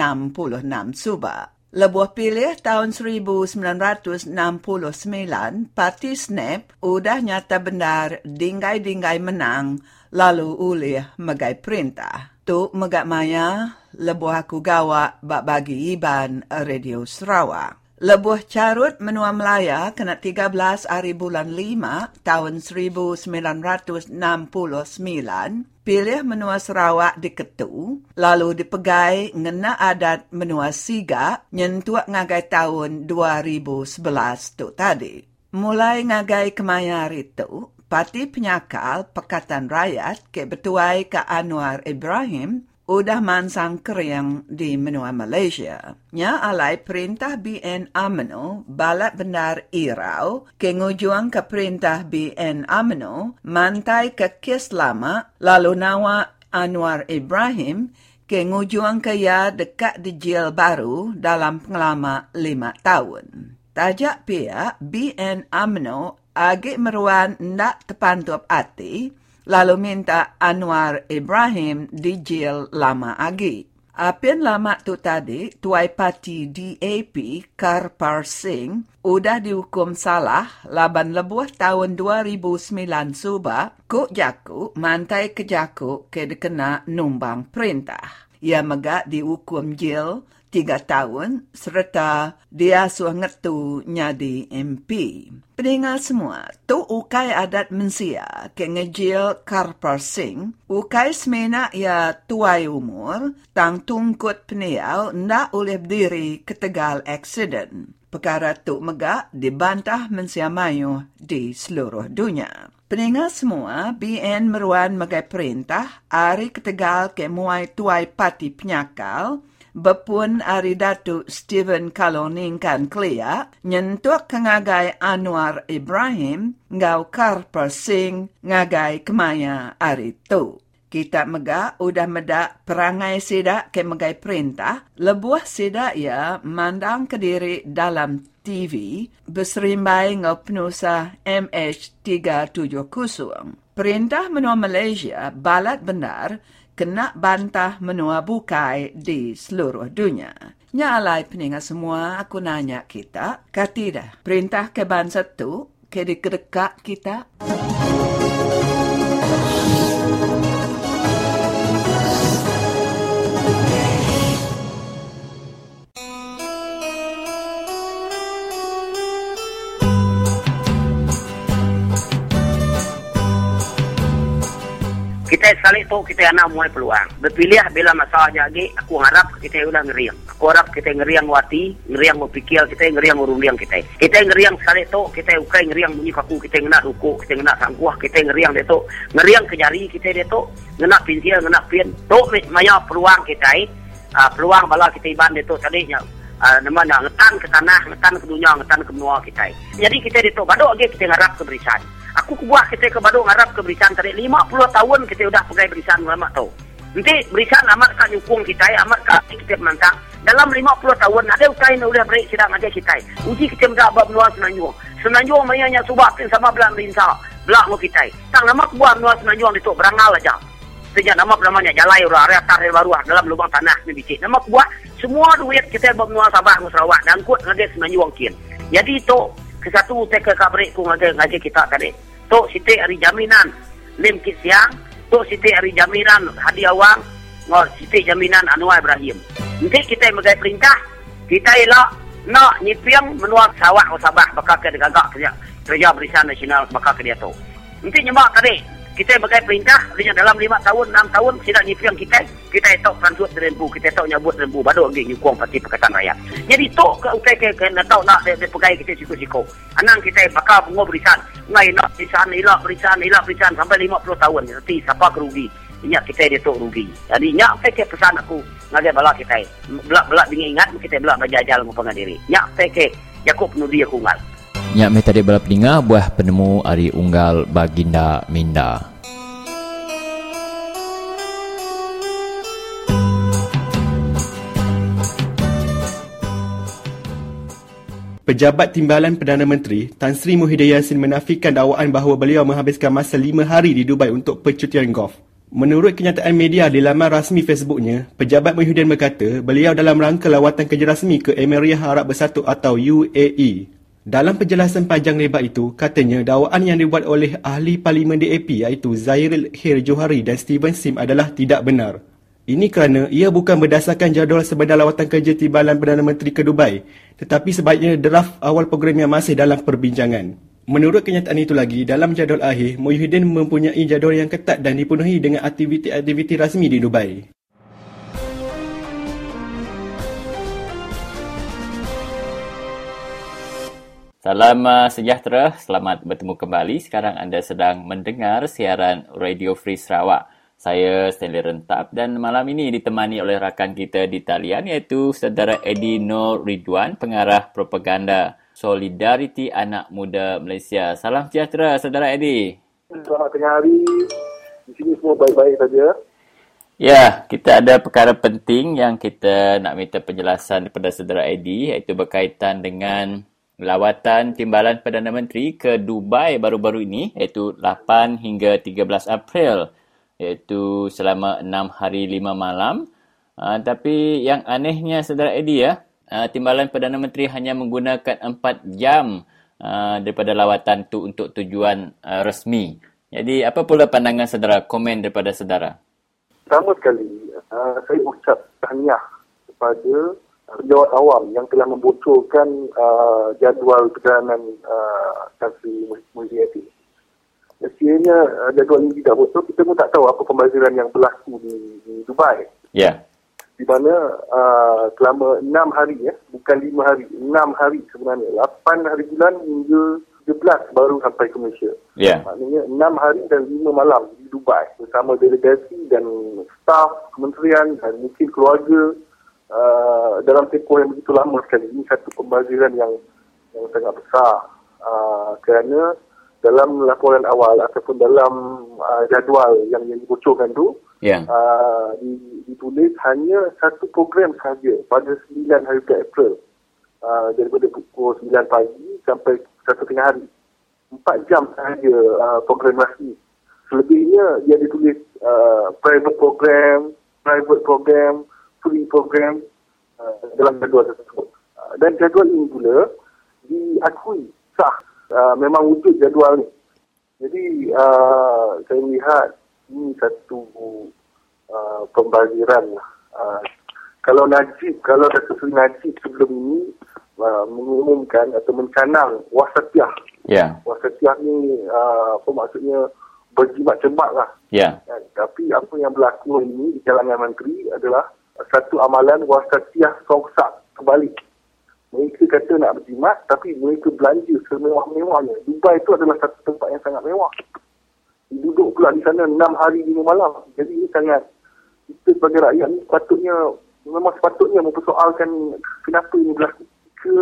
S10: subak. Lebuh pilih tahun 1969, Parti SNAP udah nyata benar dinggai-dinggai menang lalu ulih megai perintah. Tu megak maya lebuh aku gawa bak bagi Iban Radio Sarawak. Lebuh carut menua Melaya kena 13 hari bulan 5 tahun 1969 pilih menua Sarawak di Ketu, lalu dipegai ngena adat menua Siga nyentuak ngagai tahun 2011 tu tadi. Mulai ngagai kemayar itu, Parti Penyakal Pekatan Rakyat ke Betuai ke Anwar Ibrahim udah mansang keriang di menua Malaysia. Nya alai perintah BN AMNO balat benar irau ke ngujuang ke perintah BN AMNO mantai ke kes lama lalu nawa Anwar Ibrahim ke ngujuang ke ya dekat di jail baru dalam pengelama lima tahun. Tajak pihak BN AMNO agak meruan nak tepantup hati lalu minta Anwar Ibrahim di jail lama lagi. Apian lama tu tadi, tuai parti DAP Karpar Singh udah dihukum salah laban lebuh tahun 2009 suba kuk jaku mantai ke jaku ke dikena numbang perintah. Ia megak dihukum jail tiga tahun serta dia suah ngetu nyadi MP. Pendengar semua, tu ukai adat mensia ke ngejil Karpar Singh, ukai semena ia tuai umur, tang tungkut peniau ndak oleh berdiri ketegal eksiden. Perkara tu megak dibantah mensia mayu di seluruh dunia. Pendengar semua, BN meruan megai perintah, hari ketegal ke muai tuai pati penyakal, bepun ari Datuk Stephen Kaloning kan Clea, nyentuk kengagai Anwar Ibrahim, ngau Karper Singh, ngagai kemaya ari tu. Kita mega udah meda perangai sidak ke megai perintah, lebuah sidak ya mandang ke diri dalam TV berserimbai ngau penusa MH370. Perintah menua Malaysia balat benar kena bantah menua bukai di seluruh dunia. Nyalai peningat semua, aku nanya kita, katida, perintah ke bangsa tu, ke kedekak kita?
S11: Kita sekali tu kita anak muai peluang. Berpilih bila masalah jadi, aku harap kita udah ngeriang. Aku harap kita ngeriang wati, ngeriang berpikir kita, ngeriang urundiang kita. Kita ngeriang sekali tu, kita ukai ngeriang bunyi kaku, kita ngena ruku, kita ngena sangkuah, kita ngeriang dia tu. Ngeriang ke jari kita dia tu, ngena pinsil, ngena pin. Tu maya peluang kita uh, peluang bala kita iban dia tu tadi uh, nama nak ngetan ke tanah, ngetan ke dunia, ngetan ke benua kita. Jadi kita dia tu, badok lagi kita ngarap keberisan aku kubuah kita ke Badung Arab ke berisan tadi 50 tahun kita sudah pakai berisan ulama tu. Nanti berisan amat kan nyukung kita, amat kan kita mantap. Dalam 50 tahun ada ukai yang sudah beri sidang aja kita. Uji kita mendak bab nuan senanjung. Senanjung mayanya subah pin sama belang rinsa. Belak mu kita. Tang nama kubuah nuan senanjung itu berangal aja. Sejak nama namanya jalai ura area taril baru dalam lubang tanah ni bicik. Nama kubuah semua duit kita bab nuan Sabah Sarawak dan kuat ngade senanjung kin. Jadi itu ke satu teka kabrik ku ngaji ngaji kita tadi. Tok siti hari jaminan lim kit siang, tok siti hari jaminan hadiah wang, ngor siti jaminan Anwar Ibrahim. Nanti kita megai perintah, kita elok nak nyipiang menuang sawak ke Sabah bakal ke gagak kerja kerja berisan nasional bakal ke dia tu. Nanti nyemak tadi, kita bagai perintah dengan dalam lima tahun, enam tahun tidak nyipiang kita, kita itu transut rembu, kita itu nyabut rembu, baru lagi nyukung pasti Perkataan Rakyat. Jadi tu ke ke ke nak tahu nak dia pegai kita siku-siku. Anang kita bakal bungo berisan, ngai nak berisan, ilak berisan, ilak berisan sampai lima puluh tahun. Nanti siapa kerugi? Ingat kita dia tu rugi. Jadi nyak ke pesan aku ngagai bala kita. Belak belak bingi ingat kita belak berjajal mu pengadiri. Nyak ke Yakub penudi aku unggal.
S4: Nyak me tadi balap dengar buah penemu Ari Unggal Baginda Minda.
S12: Pejabat Timbalan Perdana Menteri Tan Sri Muhyiddin Yassin menafikan dakwaan bahawa beliau menghabiskan masa lima hari di Dubai untuk percutian golf. Menurut kenyataan media di laman rasmi Facebooknya, pejabat Muhyiddin berkata beliau dalam rangka lawatan kerja rasmi ke Emiriah Arab Bersatu atau UAE. Dalam penjelasan panjang lebar itu, katanya dakwaan yang dibuat oleh ahli parlimen DAP iaitu Zairil Hir Johari dan Steven Sim adalah tidak benar. Ini kerana ia bukan berdasarkan jadual sebenar lawatan kerja Timbalan Perdana Menteri ke Dubai, tetapi sebaiknya draft awal program yang masih dalam perbincangan. Menurut kenyataan itu lagi, dalam jadual akhir, Muhyiddin mempunyai jadual yang ketat dan dipenuhi dengan aktiviti-aktiviti rasmi di Dubai.
S4: Salam uh, sejahtera, selamat bertemu kembali. Sekarang anda sedang mendengar siaran Radio Free Sarawak. Saya Stanley Rentap dan malam ini ditemani oleh rakan kita di talian iaitu saudara Eddie Nur Ridwan, pengarah propaganda Solidariti Anak Muda Malaysia. Salam sejahtera saudara Eddie.
S13: Selamat tengah hari. Di sini semua baik-baik saja.
S4: Ya, kita ada perkara penting yang kita nak minta penjelasan daripada saudara Eddie iaitu berkaitan dengan lawatan Timbalan Perdana Menteri ke Dubai baru-baru ini iaitu 8 hingga 13 April iaitu selama enam hari lima malam. Uh, tapi yang anehnya saudara Edi ya, uh, Timbalan Perdana Menteri hanya menggunakan empat jam uh, daripada lawatan itu untuk tujuan uh, resmi. Jadi apa pula pandangan saudara, komen daripada saudara?
S13: Pertama sekali, uh, saya ucap tahniah kepada pejabat awam yang telah membocorkan uh, jadual perjalanan uh, Tan Sri Muhyiddin Mestinya uh, jadual ini tidak bocor, kita pun tak tahu apa pembaziran yang berlaku di, di Dubai.
S4: Ya. Yeah.
S13: Di mana uh, selama enam hari, ya, bukan lima hari, enam hari sebenarnya. Lapan hari bulan hingga 13 baru sampai ke Malaysia.
S4: Yeah.
S13: Maknanya enam hari dan lima malam di Dubai bersama delegasi dan staf kementerian dan mungkin keluarga uh, dalam tempoh yang begitu lama sekali. Ini satu pembaziran yang yang sangat besar. Uh, kerana dalam laporan awal ataupun dalam uh, jadual yang yang dibocorkan tu
S4: yeah.
S13: uh, ditulis hanya satu program sahaja pada 9 hari bulan April uh, daripada pukul 9 pagi sampai satu tengah hari empat jam sahaja uh, program rasmi selebihnya dia ditulis uh, private program private program free program uh, dalam jadual tersebut uh, dan jadual ini pula diakui sah uh, memang wujud jadual ni. Jadi uh, saya lihat ini satu uh, pembaziran lah. Uh, kalau Najib, kalau Datuk Seri Najib sebelum ini uh, mengumumkan atau mencanang wasatiah.
S4: Yeah.
S13: Wasatiah ni uh, apa maksudnya berjimat cemat lah.
S4: Yeah.
S13: Dan, tapi apa yang berlaku ini di kalangan menteri adalah satu amalan wasatiah songsak kembali mereka kata nak berjimat tapi mereka belanja semewah-mewahnya. Dubai itu adalah satu tempat yang sangat mewah. Duduk pula di sana 6 hari 5 malam. Jadi ini sangat kita sebagai rakyat ni sepatutnya memang sepatutnya mempersoalkan kenapa ini berlaku ke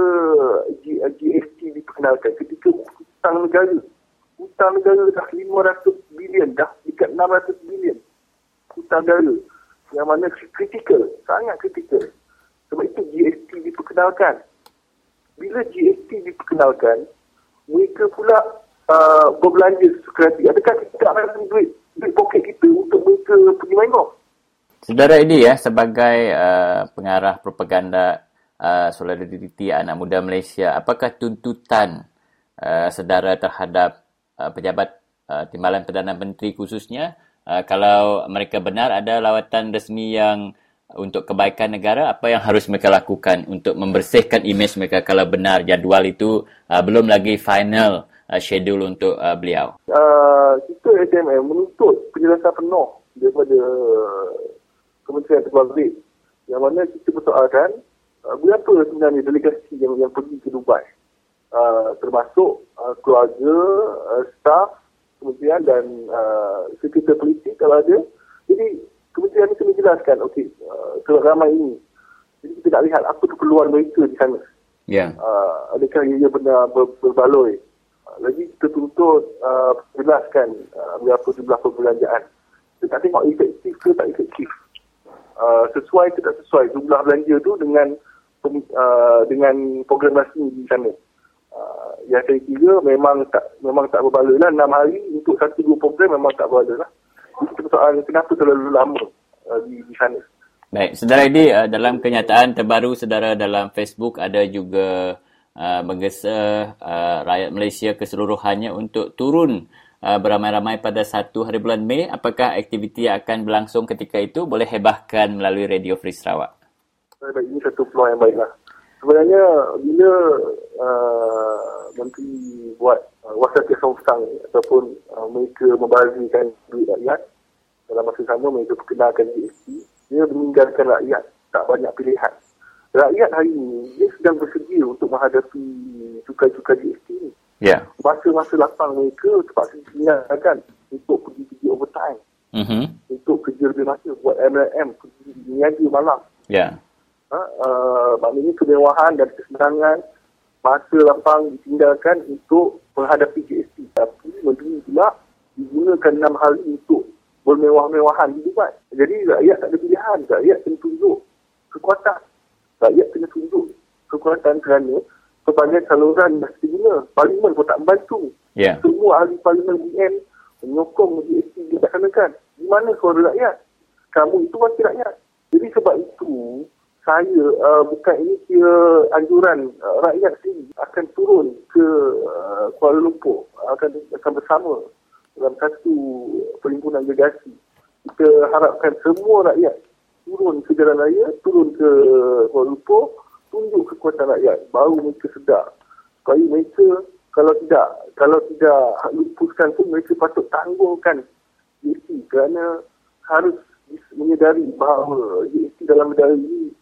S13: GST diperkenalkan ketika hutang negara hutang negara dah 500 bilion dah dekat 600 bilion hutang negara yang mana kritikal sangat kritikal sebab itu GST diperkenalkan bila GST diperkenalkan, mereka pula uh, berbelanja sesuka hati. Adakah kita akan duit, duit poket kita untuk mereka pergi main golf?
S4: Saudara ini ya, sebagai uh, pengarah propaganda uh, solidariti anak muda Malaysia, apakah tuntutan uh, saudara terhadap uh, pejabat uh, Timbalan Perdana Menteri khususnya, uh, kalau mereka benar ada lawatan resmi yang untuk kebaikan negara apa yang harus mereka lakukan untuk membersihkan imej mereka kalau benar jadual itu uh, belum lagi final uh, schedule untuk uh, beliau.
S13: Uh, kita SMM menuntut penjelasan penuh daripada Kementerian Terbalik yang mana kita persoalkan uh, berapa sebenarnya delegasi yang yang pergi ke Dubai uh, termasuk uh, keluarga, uh, staf kementerian dan uh, sekretari politik kalau ada. Jadi kementerian ini kena jelaskan okey uh, ramai ini jadi kita nak lihat apa keperluan mereka di sana
S4: Ya.
S13: Uh, adakah ia benar ber, berbaloi? Uh, lagi kita tuntut uh, jelaskan uh, berapa jumlah perbelanjaan. Kita tak tengok efektif ke tak efektif. Uh, sesuai ke tak sesuai jumlah belanja tu dengan uh, dengan program rasmi di sana. Uh, yang saya kira memang tak memang tak berbaloi lah. 6 hari untuk satu dua program memang tak berbaloi lah. Itu persoalan kenapa terlalu lama uh, di, di sana.
S4: Baik, saudara ini uh, dalam kenyataan terbaru saudara dalam Facebook ada juga uh, menggesa uh, rakyat Malaysia keseluruhannya untuk turun uh, beramai-ramai pada satu hari bulan Mei. Apakah aktiviti yang akan berlangsung ketika itu boleh hebahkan melalui Radio Free Sarawak?
S13: Baik, ini satu peluang yang baiklah. Sebenarnya bila uh, Menteri buat uh, wasatiyah song-sang ataupun uh, mereka membazirkan duit rakyat, dalam masa sama mereka perkenalkan GST, dia meninggalkan rakyat tak banyak pilihan. Rakyat hari ini, dia sedang bersedia untuk menghadapi cukai-cukai GST.
S4: Ya. Yeah.
S13: Masa-masa lapang mereka terpaksa ditinggalkan untuk pergi-pergi overtime.
S4: Mm-hmm.
S13: Untuk kerja lebih masa, buat MLM, pergi niaga malam.
S4: Ya. Yeah.
S13: Ha, uh, maknanya kemewahan dan kesenangan masa lapang ditinggalkan untuk menghadapi GST. Tapi menteri pula digunakan enam hari untuk bermewah-mewahan di Dubai. Jadi rakyat tak ada pilihan. Rakyat kena tunjuk kekuatan. Rakyat kena tunjuk kekuatan kerana sebagai saluran dah diguna. Parlimen pun tak membantu.
S4: Yeah.
S13: Semua ahli parlimen BN menyokong GST dilaksanakan. Di mana suara rakyat? Kamu itu wakil rakyat. Jadi sebab itu, saya uh, bukan ini kira anjuran uh, rakyat sendiri akan turun ke uh, Kuala Lumpur. Akan, akan bersama dalam satu perhimpunan gergasi. Kita harapkan semua rakyat turun ke jalan raya, turun ke Kuala Lumpur, tunjuk kekuatan rakyat. Baru mereka sedar. Supaya mereka, kalau tidak, kalau tidak lupuskan pun mereka patut tanggungkan GST kerana harus menyedari bahawa GST dalam negara ini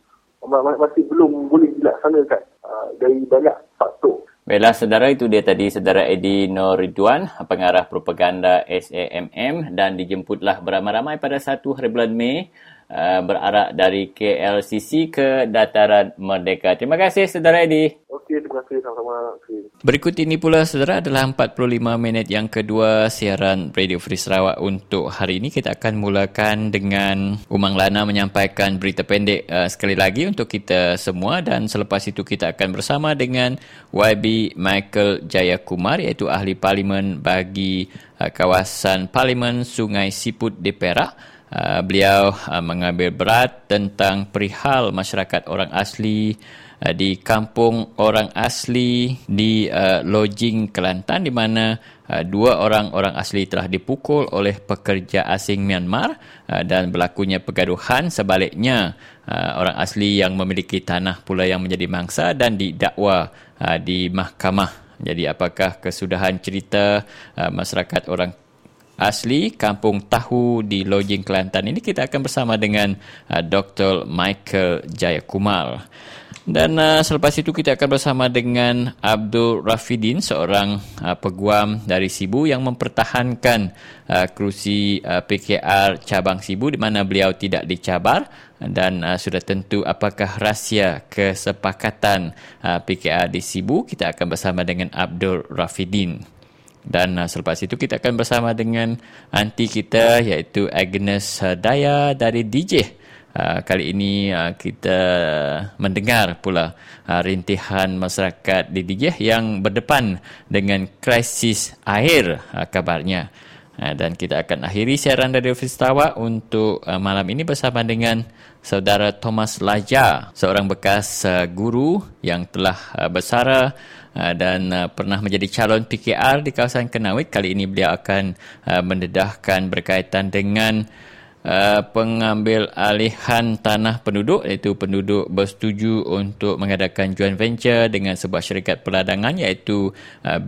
S13: masih belum boleh dilaksanakan uh, dari banyak faktor.
S4: Baiklah, saudara itu dia tadi saudara Edi Nur Ridwan, pengarah propaganda SAMM dan dijemputlah beramai-ramai pada 1 hari bulan Mei uh, berarak dari KLCC ke Dataran Merdeka. Terima kasih saudara Edi.
S13: Okey, terima kasih sama-sama.
S4: Berikut ini pula saudara adalah 45 minit yang kedua siaran Radio Free Sarawak untuk hari ini. Kita akan mulakan dengan Umang Lana menyampaikan berita pendek uh, sekali lagi untuk kita semua dan selepas itu kita akan bersama dengan YB Michael Jayakumar iaitu ahli parlimen bagi uh, kawasan Parlimen Sungai Siput di Perak. Uh, beliau uh, mengambil berat tentang perihal masyarakat orang asli uh, di kampung orang asli di uh, Lojing Kelantan di mana uh, dua orang orang asli telah dipukul oleh pekerja asing Myanmar uh, dan berlakunya pergaduhan sebaliknya. Uh, orang asli yang memiliki tanah pula yang menjadi mangsa dan didakwa uh, di mahkamah. Jadi apakah kesudahan cerita uh, masyarakat orang asli Kampung Tahu di Lojing Kelantan ini kita akan bersama dengan uh, Dr. Michael Jayakumar. Dan uh, selepas itu kita akan bersama dengan Abdul Rafidin seorang uh, peguam dari Sibu yang mempertahankan uh, kerusi uh, PKR cabang Sibu di mana beliau tidak dicabar dan uh, sudah tentu apakah rahsia kesepakatan uh, PKR di Sibu kita akan bersama dengan Abdul Rafidin. Dan uh, selepas itu kita akan bersama dengan anti kita iaitu Agnes Daya dari DJ. Uh, kali ini uh, kita mendengar pula uh, rintihan masyarakat di DJ yang berdepan dengan krisis air uh, kabarnya. Uh, dan kita akan akhiri siaran Radio Fistawa untuk uh, malam ini bersama dengan saudara Thomas Laja, seorang bekas uh, guru yang telah bersara dan uh, pernah menjadi calon PKR di kawasan Kenawit. Kali ini beliau akan uh, mendedahkan berkaitan dengan Uh, pengambil alihan tanah penduduk iaitu penduduk bersetuju untuk mengadakan joint venture dengan sebuah syarikat peladangan iaitu uh,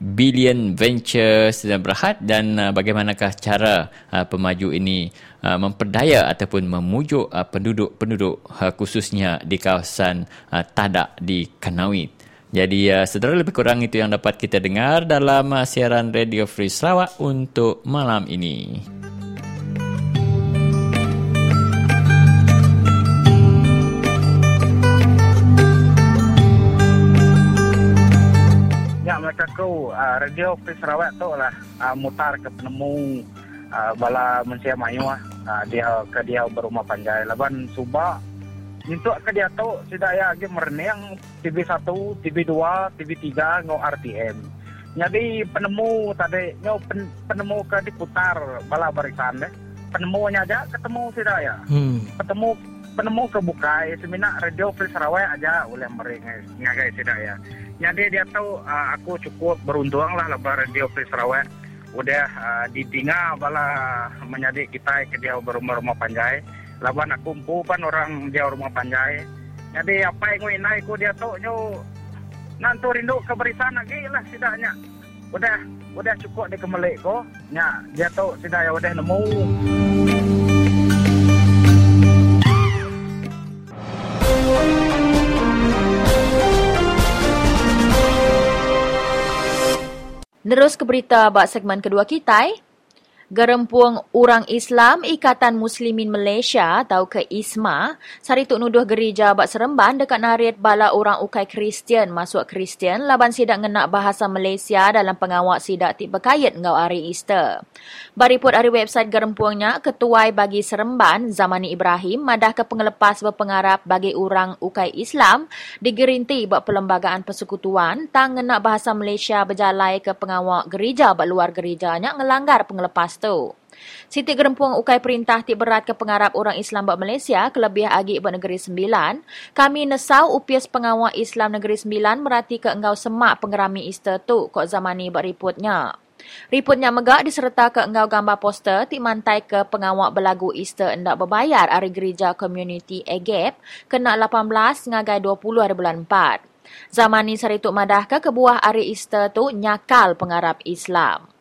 S4: Billion Venture Sedang Berhad dan uh, bagaimanakah cara uh, pemaju ini uh, memperdaya ataupun memujuk uh, penduduk-penduduk uh, khususnya di kawasan uh, Tadak di Kanawit. Jadi uh, saudara lebih kurang itu yang dapat kita dengar dalam uh, siaran Radio Free Sarawak untuk malam ini.
S14: Ya mereka kau uh, Radio Free Sarawak tu lah uh, mutar ke penemu uh, bala mencia mayu lah uh, dia ke dia berumah panjai Laban subak untuk ke dia tu sudah ya lagi merenang TV1, TV2, TV3 ngau RTM. Jadi penemu tadi ngau pen, penemu ke diputar bala barisan deh. Penemunya aja ketemu sudah ya.
S7: Hmm.
S14: Ketemu penemu ke bukai seminar radio Free Sarawak aja oleh mereka ngagai sudah ya. Jadi dia tahu uh, aku cukup beruntung lah lebar radio Free Sarawak udah uh, ditinga bala menjadi kita ke dia berumah-rumah panjai lawan aku kumpulan orang dia rumah panjai. Jadi apa yang gue naik dia tu nyo nanti rindu keberisan lagi lah setidaknya. Udah udah cukup di kemelik ko nya dia tu sudah ya udah nemu.
S3: Terus ke berita bak segmen kedua kita. Gerempuang Orang Islam Ikatan Muslimin Malaysia atau ke ISMA sari tuk nuduh gereja bak seremban dekat narit bala orang ukai Kristian masuk Kristian laban sidak ngenak bahasa Malaysia dalam pengawak sidak tik berkait ngau hari Easter. Bariput hari website gerempuangnya ketuai bagi seremban Zamani Ibrahim madah ke pengelepas berpengarap bagi orang ukai Islam digerinti bak perlembagaan persekutuan tang ngenak bahasa Malaysia berjalai ke pengawak gereja bak luar gerejanya ngelanggar pengelepas tu. Siti Gerempuang Ukai Perintah Tik Berat ke Pengarap Orang Islam Bak Malaysia kelebih agi buat Negeri Sembilan. Kami nesau upias pengawal Islam Negeri Sembilan merati ke engkau semak pengerami Easter tu kok zaman ni buat riputnya. Riputnya megak diserta ke engkau gambar poster tik mantai ke pengawal berlagu Easter endak berbayar hari gereja community Egep kena 18 ngagai 20 hari bulan 4. Zaman ni sarituk madah ke kebuah hari Easter tu nyakal pengarap Islam.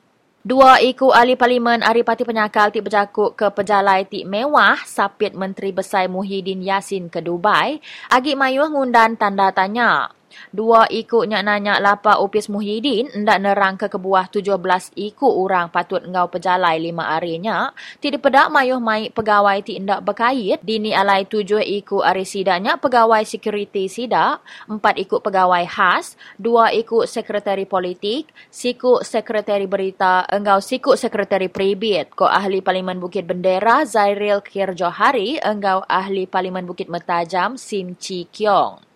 S3: Dua iku ahli parlimen Ari Parti Penyakal ti berjakuk ke pejalai ti mewah sapit Menteri Besar Muhyiddin Yassin ke Dubai, agi mayuh ngundan tanda tanya. Dua ikut nyak nanya lapa Upis Muhyiddin ndak nerang ke kebuah 17 ikut orang patut ngau pejalai lima harinya. Ti pedak mayuh mai pegawai ti ndak berkait. Dini alai tujuh ikut hari sidanya pegawai security sida. Empat ikut pegawai khas. Dua ikut sekretari politik. Siku sekretari berita. Engau siku sekretari pribit. Ko ahli Parlimen Bukit Bendera Zairil Kirjohari. Engau ahli Parlimen Bukit Metajam Sim Chi Kiong.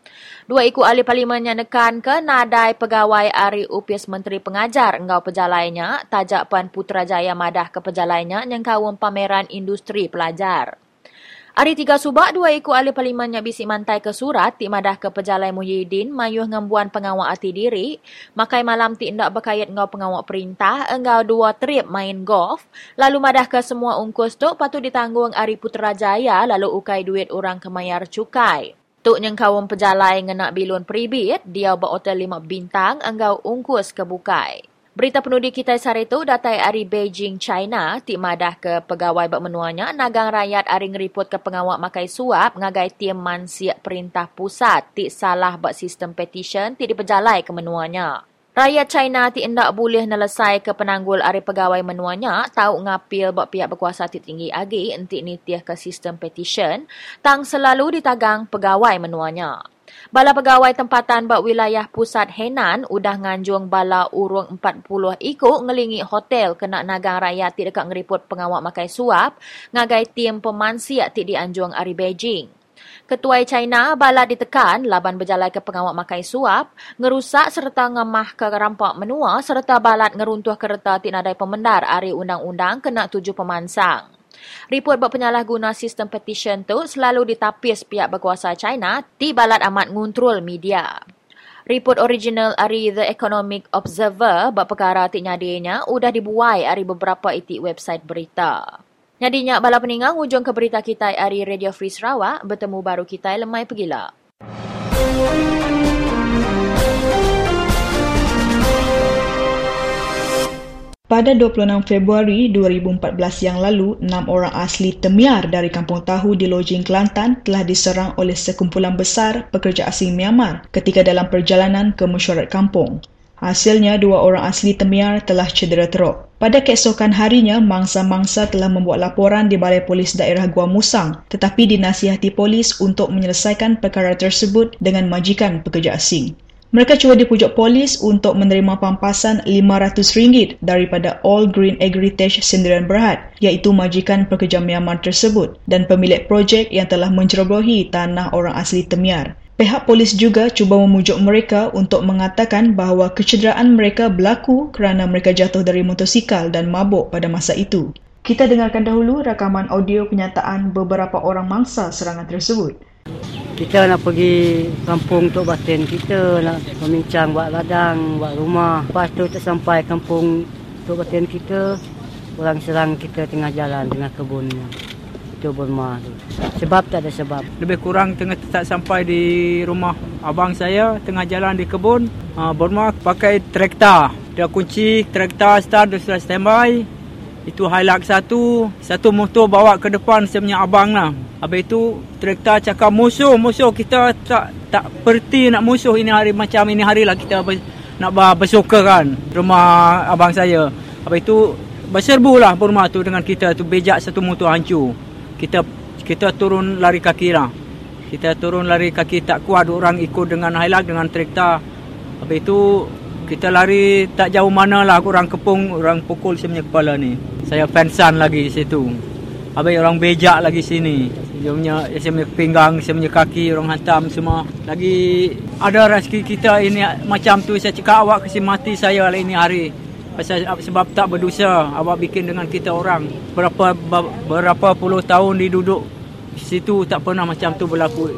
S3: Dua ikut ahli parlimen yang nekan ke nadai pegawai Ari Upis Menteri Pengajar engkau pejalainya, tajak Pan Putrajaya madah ke pejalainya yang kawum pameran industri pelajar. Hari tiga subak, dua ikut ahli parlimen yang bisik mantai ke surat, ti madah ke pejalai Muhyiddin, mayuh ngembuan pengawak hati diri, makai malam ti indak berkait ngau pengawak perintah, engkau dua trip main golf, lalu madah ke semua ungkus tu patut ditanggung Ari Putrajaya, lalu ukai duit orang kemayar cukai. Tuk yang kawam pejalai ngenak bilun peribit, dia buat hotel lima bintang, enggau ungkus ke bukai. Berita penudi kita sehari itu datai dari Beijing, China, tik madah ke pegawai bermenuanya, nagang rakyat hari ngeriput ke pengawak makai suap, ngagai tim mansiak perintah pusat, tik salah buat sistem petition, tik dipejalai ke menuanya. Rakyat China ti indak boleh nelesai ke penanggul ari pegawai menuanya tahu ngapil buat pihak berkuasa ti tinggi agi enti nitiah ke sistem petition tang selalu ditagang pegawai menuanya. Bala pegawai tempatan buat wilayah pusat Henan udah nganjung bala urung 40 ikut ngelingi hotel kena nagang rakyat ti dekat ngeriput pengawak makai suap ngagai tim pemansiak ti dianjung ari Beijing. Ketua China bala ditekan laban berjalan ke pengawak makai suap, ngerusak serta ngemah ke rampak menua serta balat ngeruntuh kereta tinadai pemendar ari undang-undang kena tujuh pemansang. Report buat penyalahguna sistem petition tu selalu ditapis pihak berkuasa China di balat amat nguntrul media. Report original dari The Economic Observer buat perkara tik nyadinya sudah dibuai dari beberapa itik website berita. Nyadinya bala peningang hujung ke berita kita dari Radio Free Sarawak bertemu baru kita lemai pegila.
S15: Pada 26 Februari 2014 yang lalu, enam orang asli Temiar dari Kampung Tahu di Lojing, Kelantan telah diserang oleh sekumpulan besar pekerja asing Myanmar ketika dalam perjalanan ke mesyuarat kampung. Hasilnya, dua orang asli Temiar telah cedera teruk. Pada keesokan harinya, mangsa-mangsa telah membuat laporan di Balai Polis Daerah Gua Musang tetapi dinasihati polis untuk menyelesaikan perkara tersebut dengan majikan pekerja asing. Mereka cuba dipujuk polis untuk menerima pampasan RM500 daripada All Green Agritage Sendirian Berhad iaitu majikan pekerja Myanmar tersebut dan pemilik projek yang telah mencerobohi tanah orang asli Temiar. Pihak polis juga cuba memujuk mereka untuk mengatakan bahawa kecederaan mereka berlaku kerana mereka jatuh dari motosikal dan mabuk pada masa itu. Kita dengarkan dahulu rakaman audio kenyataan beberapa orang mangsa serangan tersebut.
S16: Kita nak pergi kampung Tok Batin. Kita nak memincang buat ladang, buat rumah. Lepas tu tak sampai kampung Tok Batin kita, orang serang kita tengah jalan, tengah kebun. Itu Burma tu. Sebab tak ada sebab.
S17: Lebih kurang tengah tak sampai di rumah abang saya, tengah jalan di kebun. Ha, Burma pakai traktor. Dia kunci traktor start, dia sudah standby. Itu highlight satu. Satu motor bawa ke depan saya punya abang lah. Habis itu traktor cakap musuh, musuh kita tak tak perti nak musuh ini hari macam ini hari lah kita ber, nak bersuka kan rumah abang saya. Habis itu berserbu lah rumah tu dengan kita tu bejak satu motor hancur. Kita kita turun lari kaki lah. Kita turun lari kaki tak kuat orang ikut dengan highlight dengan traktor. Habis itu kita lari tak jauh mana lah orang kepung orang pukul saya punya kepala ni. Saya pensan lagi di situ. Habis orang bejak lagi sini dia punya saya punya pinggang, saya punya kaki orang hantam semua. Lagi ada rezeki kita ini macam tu saya cakap awak kasi mati saya lah ini hari. Pasal sebab tak berdosa awak bikin dengan kita orang. Berapa berapa puluh tahun diduduk situ tak pernah macam tu berlaku.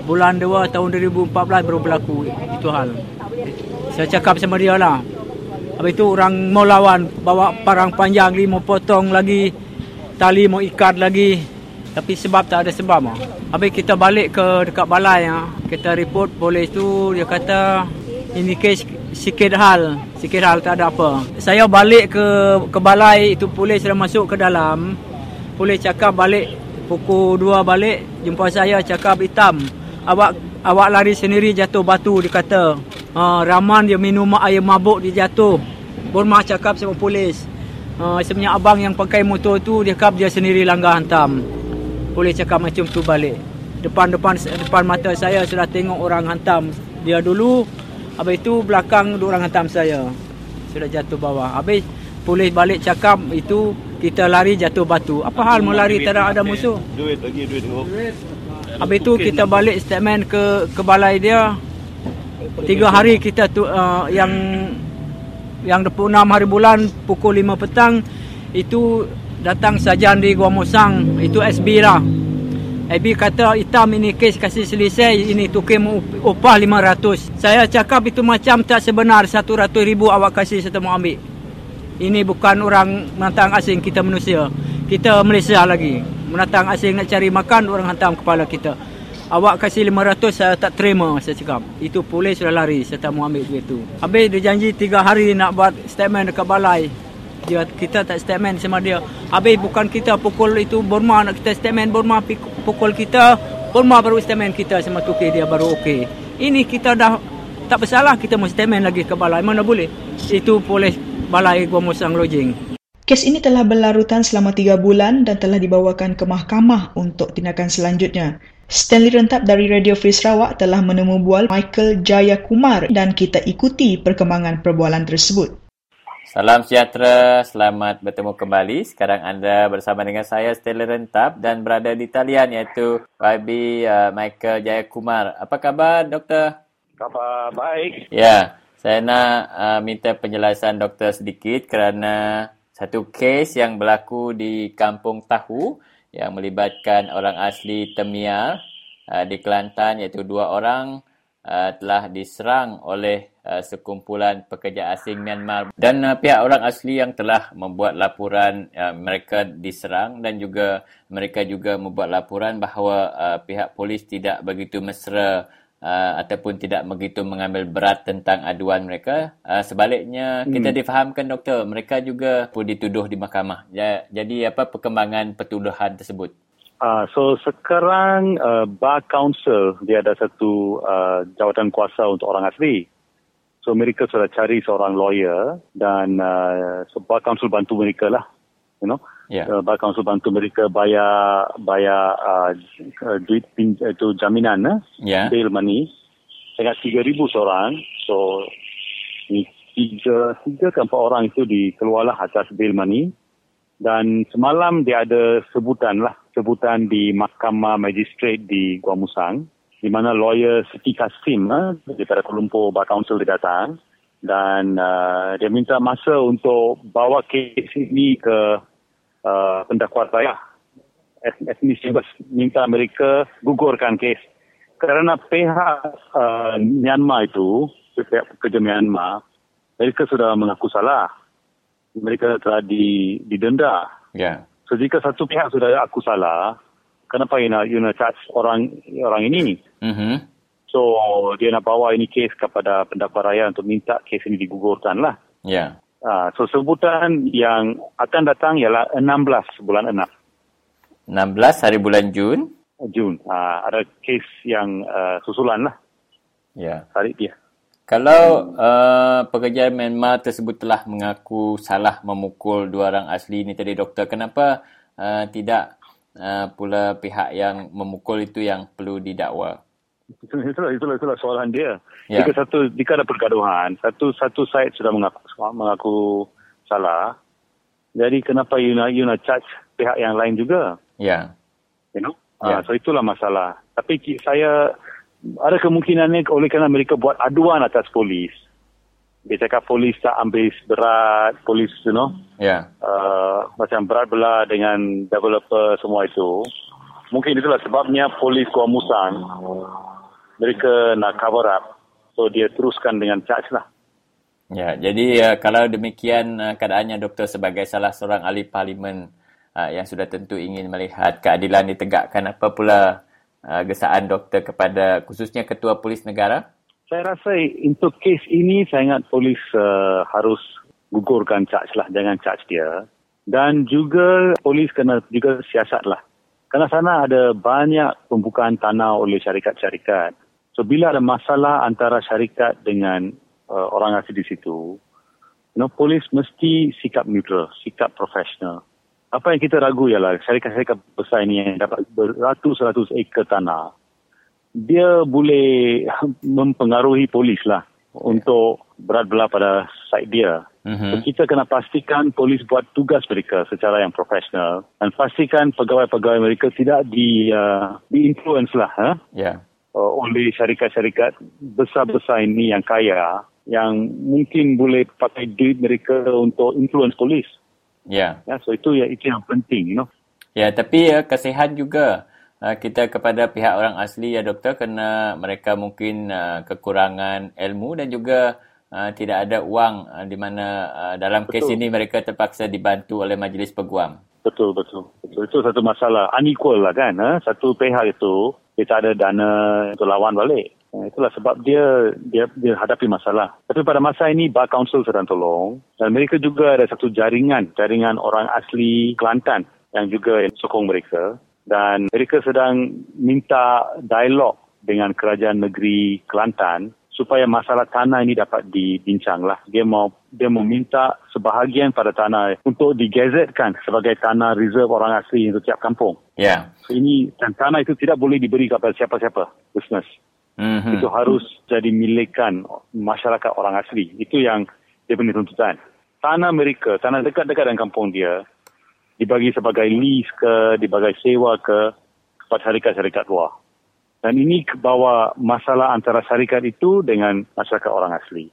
S17: Bulan 2 tahun 2014 baru berlaku itu hal. Saya cakap sama dia lah. Habis itu orang mau lawan bawa parang panjang lima potong lagi tali mau ikat lagi tapi sebab tak ada sebab ah. Habis kita balik ke dekat balai ah. Kita report polis tu dia kata ini kes sikit hal, sikit hal tak ada apa. Saya balik ke ke balai itu polis dah masuk ke dalam. Polis cakap balik pukul 2 balik jumpa saya cakap hitam. Awak awak lari sendiri jatuh batu dia kata. Uh, Raman dia minum air mabuk dia jatuh. Burma cakap sama polis. Uh, sebenarnya abang yang pakai motor tu dia kap dia sendiri langgar hantam boleh cakap macam tu balik. Depan-depan depan mata saya sudah tengok orang hantam dia dulu. Habis itu belakang dua orang hantam saya. Sudah jatuh bawah. Habis polis balik cakap itu kita lari jatuh batu. Apa hal mau lari tak ada musuh?
S18: Duit lagi duit tengok.
S17: Habis itu kita balik statement ke ke balai dia. Tiga hari kita tu uh, yang yang 26 hari bulan pukul 5 petang itu datang sajan di Gua Musang itu SB lah SB kata hitam ini kes kasih selesai ini tukim upah 500 saya cakap itu macam tak sebenar 100 ribu awak kasih saya mau ambil. Ini bukan orang menantang asing kita manusia. Kita Malaysia lagi. Menantang asing nak cari makan orang hantam kepala kita. Awak kasih 500 saya tak terima saya cakap. Itu polis sudah lari saya tak mau ambil duit tu. Habis dia janji 3 hari nak buat statement dekat balai dia kita tak statement sama dia. Habis bukan kita pukul itu Burma nak kita statement Burma pukul kita, Burma baru statement kita sama tuki dia baru okey. Ini kita dah tak bersalah kita mau statement lagi ke balai mana boleh. Itu boleh balai gua musang lojing.
S15: Kes ini telah berlarutan selama tiga bulan dan telah dibawakan ke mahkamah untuk tindakan selanjutnya. Stanley Rentap dari Radio Free Sarawak telah menemu bual Michael Jayakumar dan kita ikuti perkembangan perbualan tersebut.
S4: Salam sejahtera, selamat bertemu kembali. Sekarang anda bersama dengan saya Stella Rentap dan berada di talian iaitu YB uh, Michael Jayakumar. Apa khabar doktor?
S18: Khabar baik.
S4: Ya, saya nak uh, minta penjelasan doktor sedikit kerana satu kes yang berlaku di Kampung Tahu yang melibatkan orang asli Temiar uh, di Kelantan iaitu dua orang uh, telah diserang oleh Uh, sekumpulan pekerja asing Myanmar dan uh, pihak orang asli yang telah membuat laporan uh, mereka diserang dan juga mereka juga membuat laporan bahawa uh, pihak polis tidak begitu mesra uh, ataupun tidak begitu mengambil berat tentang aduan mereka uh, sebaliknya hmm. kita difahamkan doktor mereka juga pun dituduh di mahkamah ja, jadi apa perkembangan pertuduhan tersebut
S18: Uh, so sekarang uh, Bar Council dia ada satu uh, jawatan kuasa untuk orang asli. So mereka sudah cari seorang lawyer dan uh, sebab council bantu mereka lah, you know. Yeah. Uh, bar council bantu mereka bayar bayar uh, duit pin, itu jaminan, uh, yeah. bail money. Dengan 3,000 seorang. So, tiga, tiga ke empat orang itu dikeluarlah atas bail money. Dan semalam dia ada sebutan lah. Sebutan di Mahkamah Magistrate di Gua Musang. Di mana lawyer Siti Kasim eh, daripada Kuala Lumpur Bar Council dia datang. Dan uh, dia minta masa untuk bawa kes ini ke uh, pendakwaan raya. Etnis Chambers minta mereka gugurkan kes. Kerana pihak uh, Myanmar itu, pihak pekerja Myanmar, mereka sudah mengaku salah. Mereka telah di, didenda.
S4: Ya.
S18: So jika satu pihak sudah aku salah, kenapa you nak, you nak charge orang orang ini?
S4: Mhm.
S18: So dia nak bawa ini kes kepada pendakwa raya untuk minta kes ini digugurkan lah.
S4: Ya.
S18: Uh, so sebutan yang akan datang ialah 16 bulan 6.
S4: 16 hari bulan Jun.
S18: Jun. Uh, ada kes yang uh, susulan lah.
S4: Ya.
S18: Tarik dia.
S4: Kalau uh, pekerja Myanmar tersebut telah mengaku salah memukul dua orang asli ini tadi doktor, kenapa uh, tidak uh, pula pihak yang memukul itu yang perlu didakwa?
S18: Itulah, itulah, itulah soalan dia.
S4: Ya.
S18: Jika satu, jika ada pergaduhan, satu satu side sudah mengaku, mengaku salah, jadi kenapa you nak, you nak charge pihak yang lain juga?
S4: Ya.
S18: You know?
S4: Ya.
S18: Ah, so itulah masalah. Tapi saya ada kemungkinannya oleh kerana mereka buat aduan atas polis. Dia cakap polis tak ambil berat, polis, you know,
S4: Ya.
S18: uh, macam berat belah dengan developer semua itu. Mungkin itulah sebabnya polis Kuala Musang, mereka nak cover up. So dia teruskan dengan charge lah.
S4: Ya, jadi uh, kalau demikian uh, keadaannya doktor sebagai salah seorang ahli parlimen uh, yang sudah tentu ingin melihat keadilan ditegakkan apa pula uh, gesaan doktor kepada khususnya ketua polis negara?
S18: Saya rasa untuk kes ini saya ingat polis uh, harus gugurkan charge lah, jangan charge dia. Dan juga polis kena juga siasat lah. Kerana sana ada banyak pembukaan tanah oleh syarikat-syarikat. So bila ada masalah antara syarikat dengan uh, orang asli di situ, you know, polis mesti sikap neutral, sikap profesional. Apa yang kita ragu ialah syarikat-syarikat besar ini yang dapat beratus-ratus ekar tanah, dia boleh (laughs) mempengaruhi polis lah untuk berat belah pada side dia.
S4: Mhm.
S18: So, kita kena pastikan polis buat tugas mereka secara yang profesional dan pastikan pegawai-pegawai mereka tidak di uh, di-influence lah ha?
S4: Ya.
S18: uh, oleh syarikat-syarikat besar-besar ini yang kaya yang mungkin boleh pakai duit mereka untuk influence polis.
S4: Ya.
S18: Ya, so itu ya itu yang penting, you know.
S4: Ya, tapi ya kasihan juga kita kepada pihak orang asli ya doktor kerana mereka mungkin uh, kekurangan ilmu dan juga uh, tidak ada wang uh, di mana uh, dalam kes
S18: Betul.
S4: ini mereka terpaksa dibantu oleh majlis peguam.
S18: Betul, betul. Betul. Itu satu masalah. Unequal lah kan. Ha? Satu pihak itu, kita ada dana untuk lawan balik. Ha, itulah sebab dia, dia dia hadapi masalah. Tapi pada masa ini, Bar Council sedang tolong. Dan mereka juga ada satu jaringan. Jaringan orang asli Kelantan yang juga sokong mereka. Dan mereka sedang minta dialog dengan kerajaan negeri Kelantan supaya masalah tanah ini dapat dibincang lah. Dia mau dia mau minta sebahagian pada tanah untuk digazetkan sebagai tanah reserve orang asli untuk tiap kampung.
S4: Ya.
S18: So, ini dan tanah itu tidak boleh diberi kepada siapa-siapa business.
S4: Mhm.
S18: Itu harus jadi milikkan masyarakat orang asli. Itu yang dia punya tuntutan. Tanah mereka, tanah dekat-dekat dengan kampung dia dibagi sebagai lease ke, dibagi sewa ke kepada syarikat-syarikat luar. Dan ini bawa masalah antara syarikat itu dengan masyarakat orang asli.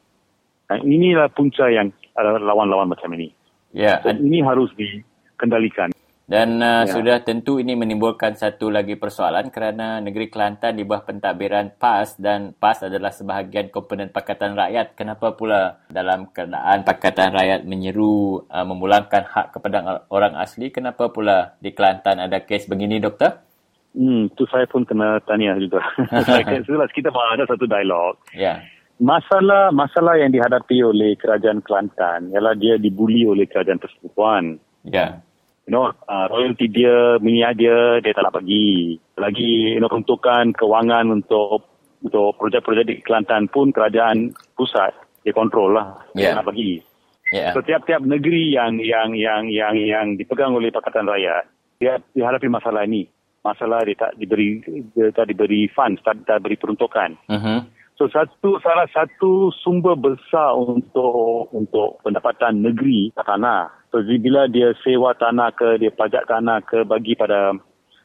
S18: Dan inilah punca yang ada lawan-lawan macam ini.
S4: Ya.
S18: Dan ini harus dikendalikan.
S4: Dan uh,
S18: Ya.
S4: sudah tentu ini menimbulkan satu lagi persoalan kerana negeri Kelantan di bawah pentadbiran PAS dan PAS adalah sebahagian komponen Pakatan Rakyat. Kenapa pula dalam keadaan Pakatan Rakyat menyeru uh, memulangkan hak kepada orang asli, kenapa pula di Kelantan ada kes begini, Doktor?
S18: Hmm, tu saya pun kena tanya juga. (laughs) jelas kita ada satu dialog.
S4: Ya.
S18: Masalah masalah yang dihadapi oleh kerajaan Kelantan ialah dia dibuli oleh kerajaan persekutuan.
S4: Ya.
S18: You know, uh, royalty dia, minyak dia, dia tak nak bagi. Lagi, you know, peruntukan kewangan untuk untuk projek-projek di Kelantan pun kerajaan pusat dia kontrol lah. Dia
S4: Ya.
S18: tak nak bagi.
S4: Ya.
S18: Setiap-tiap negeri yang yang yang yang yang dipegang oleh Pakatan Rakyat, dia dihadapi masalah ini. Masalah dia tak diberi dia tak diberi funds, tak, tak diberi peruntukan.
S4: Mhm.
S18: So satu salah satu sumber besar untuk untuk pendapatan negeri tanah. So bila dia sewa tanah ke, dia pajak tanah ke bagi pada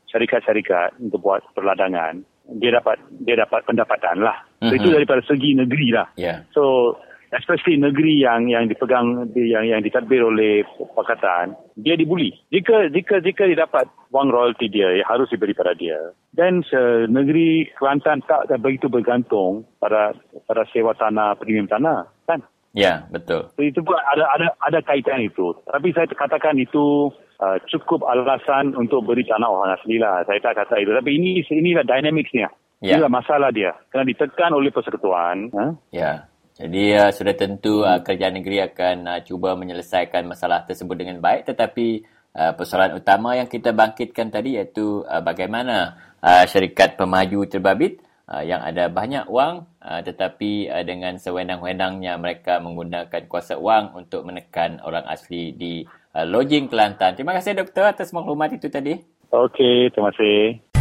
S18: syarikat-syarikat untuk buat perladangan, dia dapat dia dapat pendapatan lah. So mm-hmm. itu daripada segi negeri lah.
S4: Yeah.
S18: So especially negeri yang yang dipegang yang yang ditadbir oleh pakatan dia dibuli jika jika jika dia dapat wang royalty dia ya, harus diberi pada dia dan uh, negeri Kelantan tak begitu bergantung pada pada sewa tanah premium tanah kan
S4: ya betul
S18: so, itu pun ada ada ada kaitan itu tapi saya katakan itu uh, cukup alasan untuk beri tanah orang asli lah saya tak kata itu tapi ini inilah dynamicsnya Ya. Inilah masalah dia. Kena ditekan oleh persekutuan. Ha?
S4: Ya. Jadi uh, sudah tentu uh, kerajaan negeri akan uh, cuba menyelesaikan masalah tersebut dengan baik tetapi uh, persoalan utama yang kita bangkitkan tadi iaitu uh, bagaimana uh, syarikat pemaju terbabit uh, yang ada banyak wang uh, tetapi uh, dengan sewenang-wenangnya mereka menggunakan kuasa wang untuk menekan orang asli di uh, lodging Kelantan. Terima kasih doktor atas maklumat itu tadi.
S18: Okey, terima kasih.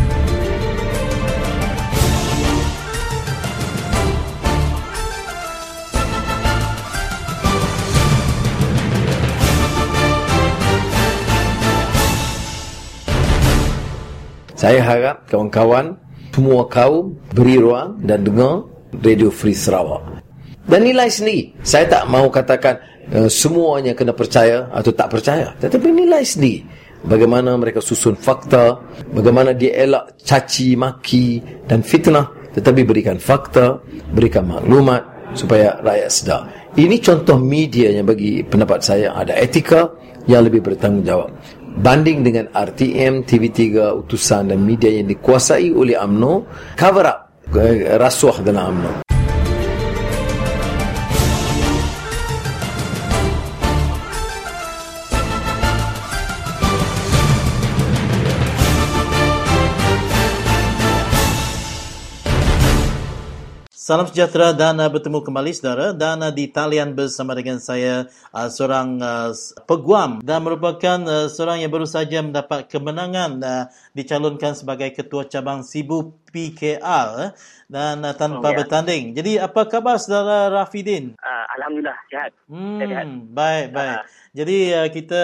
S19: Saya harap kawan-kawan semua kaum beri ruang dan dengar Radio Free Sarawak. Dan nilai sendiri. Saya tak mau katakan uh, semuanya kena percaya atau tak percaya. Tetapi nilai sendiri. Bagaimana mereka susun fakta, bagaimana dia elak caci, maki dan fitnah. Tetapi berikan fakta, berikan maklumat supaya rakyat sedar. Ini contoh media yang bagi pendapat saya ada etika yang lebih bertanggungjawab banding dengan RTM, TV3, utusan dan media yang dikuasai oleh AMNO cover up eh, rasuah dalam AMNO.
S7: Salam sejahtera dan uh, bertemu kembali saudara dan uh, di talian bersama dengan saya uh, seorang uh, peguam dan merupakan uh, seorang yang baru saja mendapat kemenangan uh, dicalonkan sebagai ketua cabang Sibu PKR uh, dan uh, tanpa oh, ya. bertanding. Jadi apa khabar saudara Rafidin?
S20: Uh, Alhamdulillah sihat.
S7: Hmm, baik baik. Uh, jadi uh, kita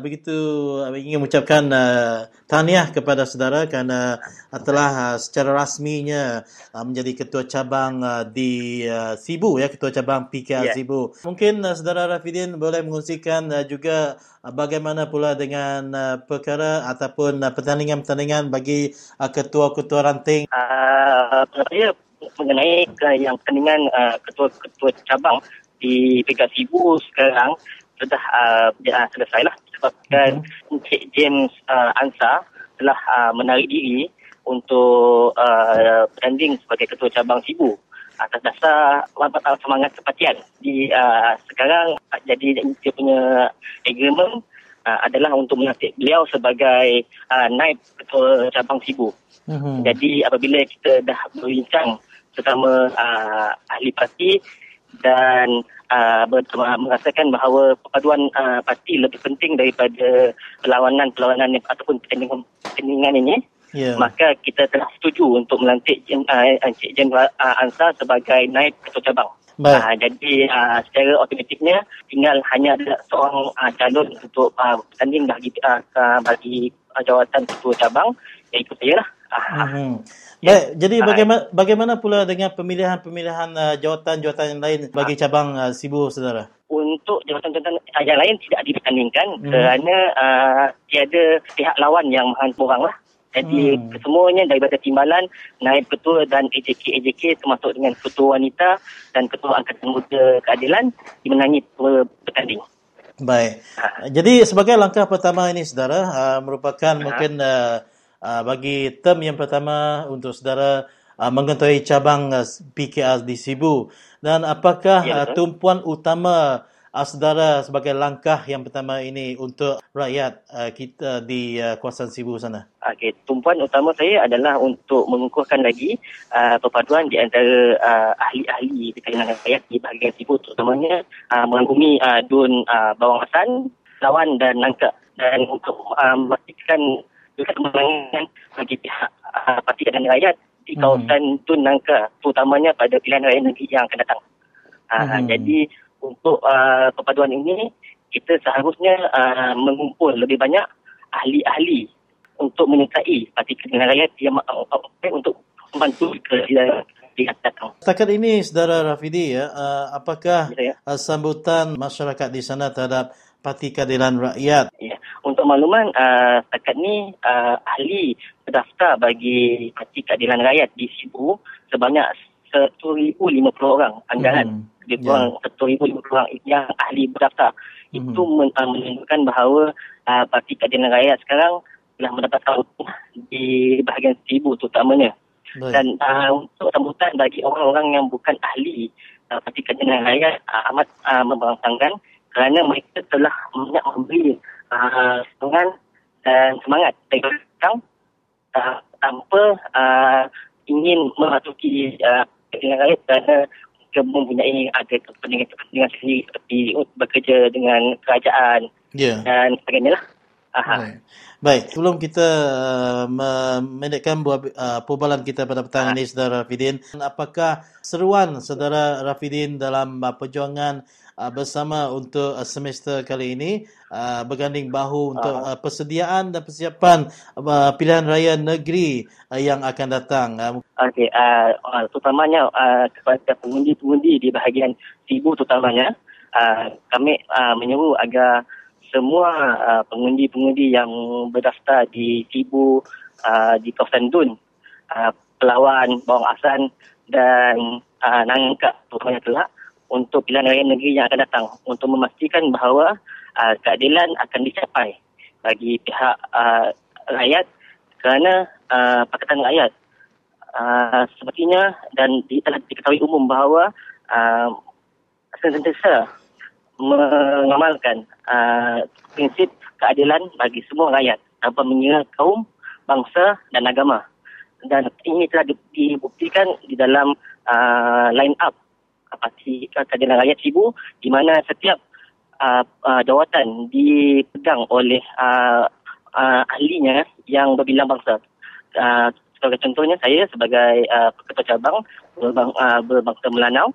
S7: begitu uh, ingin mengucapkan uh, tahniah kepada saudara kerana uh, telah uh, secara rasminya uh, menjadi ketua cabang uh, di uh, Sibu ya ketua cabang PKR yeah. Sibu. Mungkin uh, saudara Rafidin boleh mengungsikan uh, juga uh, bagaimana pula dengan uh, perkara ataupun uh, pertandingan-pertandingan bagi uh, ketua-ketua ranting.
S20: Uh, saya mengenai uh, yang pertandingan uh, ketua-ketua cabang di PKR Sibu sekarang sudah uh, uh, selesai lah sebabkan mm-hmm. Encik James uh, Ansa telah uh, menarik diri untuk uh, bertanding sebagai ketua cabang Sibu atas dasar uh, semangat kepatian. Di uh, sekarang uh, jadi dia punya agreement uh, adalah untuk melantik beliau sebagai uh, naib ketua cabang Sibu. Mm-hmm. Jadi apabila kita dah berbincang bersama uh, ahli parti dan uh, merasakan bahawa perpaduan uh, parti lebih penting daripada perlawanan-perlawanan ataupun pertandingan ini. Yeah. Maka kita telah setuju untuk melantik uh, Encik Jeneral uh, Ansar sebagai naib ketua cabang. Uh, jadi uh, secara otomatiknya tinggal hanya ada seorang uh, calon untuk uh, bertanding bagi, uh, bagi uh, jawatan ketua cabang iaitu saya lah.
S7: Hmm. Baik, jadi bagaimana bagaimana pula dengan pemilihan-pemilihan uh, jawatan-jawatan yang lain bagi cabang uh, Sibu saudara?
S20: Untuk jawatan-jawatan uh, yang lain tidak dipertandingkan hmm. kerana uh, tiada pihak lawan yang menghantar orang lah. Jadi hmm. kesemuanya daripada timbalan, naib ketua dan AJK-AJK termasuk dengan ketua wanita dan ketua Angkatan Muda Keadilan dimenangi bertanding.
S7: Baik. Ha. Jadi sebagai langkah pertama ini saudara uh, merupakan ha. mungkin uh, uh, bagi term yang pertama untuk saudara uh, mengetahui cabang uh, PKR di Sibu dan apakah ya, uh, tumpuan utama uh, saudara sebagai langkah yang pertama ini untuk rakyat uh, kita di uh, kawasan Sibu sana?
S20: Okey, tumpuan utama saya adalah untuk mengukuhkan lagi uh, perpaduan di antara uh, ahli-ahli di kalangan rakyat di bahagian Sibu terutamanya uh, mengagumi uh, Dun uh, Bawang Asan, Lawan dan Nangka. Dan untuk uh, memastikan juga kemenangan bagi pihak uh, parti dan rakyat di kawasan Tun Nangka terutamanya pada pilihan raya negeri yang akan datang. Uh,
S21: Hmm.
S20: Jadi untuk uh, perpaduan ini kita seharusnya uh, mengumpul lebih banyak ahli-ahli untuk menyertai parti keadilan rakyat yang uh, untuk membantu datang.
S7: Setakat ini, Saudara Rafidi, ya, uh, apakah uh, sambutan masyarakat di sana terhadap Parti Keadilan Rakyat?
S20: Ya, untuk makluman uh, setakat ni uh, ahli berdaftar bagi Parti Keadilan Rakyat di Sibu sebanyak 1,050 orang anggaran.
S21: Hmm.
S20: Lebih kurang 1,050 orang yang ahli berdaftar. Itu men, uh, menunjukkan bahawa uh, Parti Keadilan Rakyat sekarang telah mendapat kawasan di bahagian Sibu terutamanya.
S21: Baik.
S20: Dan uh, untuk sambutan bagi orang-orang yang bukan ahli uh, Parti Keadilan Rakyat uh, amat uh, memberangsangkan kerana mereka telah banyak memberi uh, sokongan dan semangat dari belakang uh, tanpa uh, ingin memasuki uh, keadilan rakyat kerana mereka mempunyai ada kepentingan-kepentingan sendiri seperti bekerja dengan kerajaan
S7: Ya.
S20: dan sebagainya lah. Aha.
S7: Baik, sebelum kita uh, memendekkan uh, perbualan kita pada petang ini, Saudara Rafidin, apakah seruan Saudara Rafidin dalam uh, perjuangan uh, bersama untuk uh, semester kali ini uh, berganding bahu untuk uh, persediaan dan persiapan uh, pilihan raya negeri uh, yang akan datang? Uh,
S20: Okey, uh, uh, terutamanya uh, kepada pengundi-pengundi di bahagian Sibu terutamanya, uh, kami uh, menyeru agar semua uh, pengundi-pengundi yang berdaftar di Sibu, uh, di kawasan Dun, uh, Pelawan, Bawang Asan dan uh, Nangka terutamanya kelak untuk pilihan raya negeri yang akan datang untuk memastikan bahawa uh, keadilan akan dicapai bagi pihak uh, rakyat kerana uh, Pakatan Rakyat uh, sepertinya dan di, telah diketahui umum bahawa uh, sentiasa mengamalkan uh, prinsip keadilan bagi semua rakyat tanpa mengira kaum, bangsa dan agama. Dan ini telah di- dibuktikan di dalam uh, line up Parti Keadilan Rakyat Sibu di mana setiap uh, uh, jawatan dipegang oleh uh, uh, ahlinya yang berbilang bangsa. Uh, sebagai contohnya saya sebagai uh, ketua cabang berbang, uh, berbangsa Melanau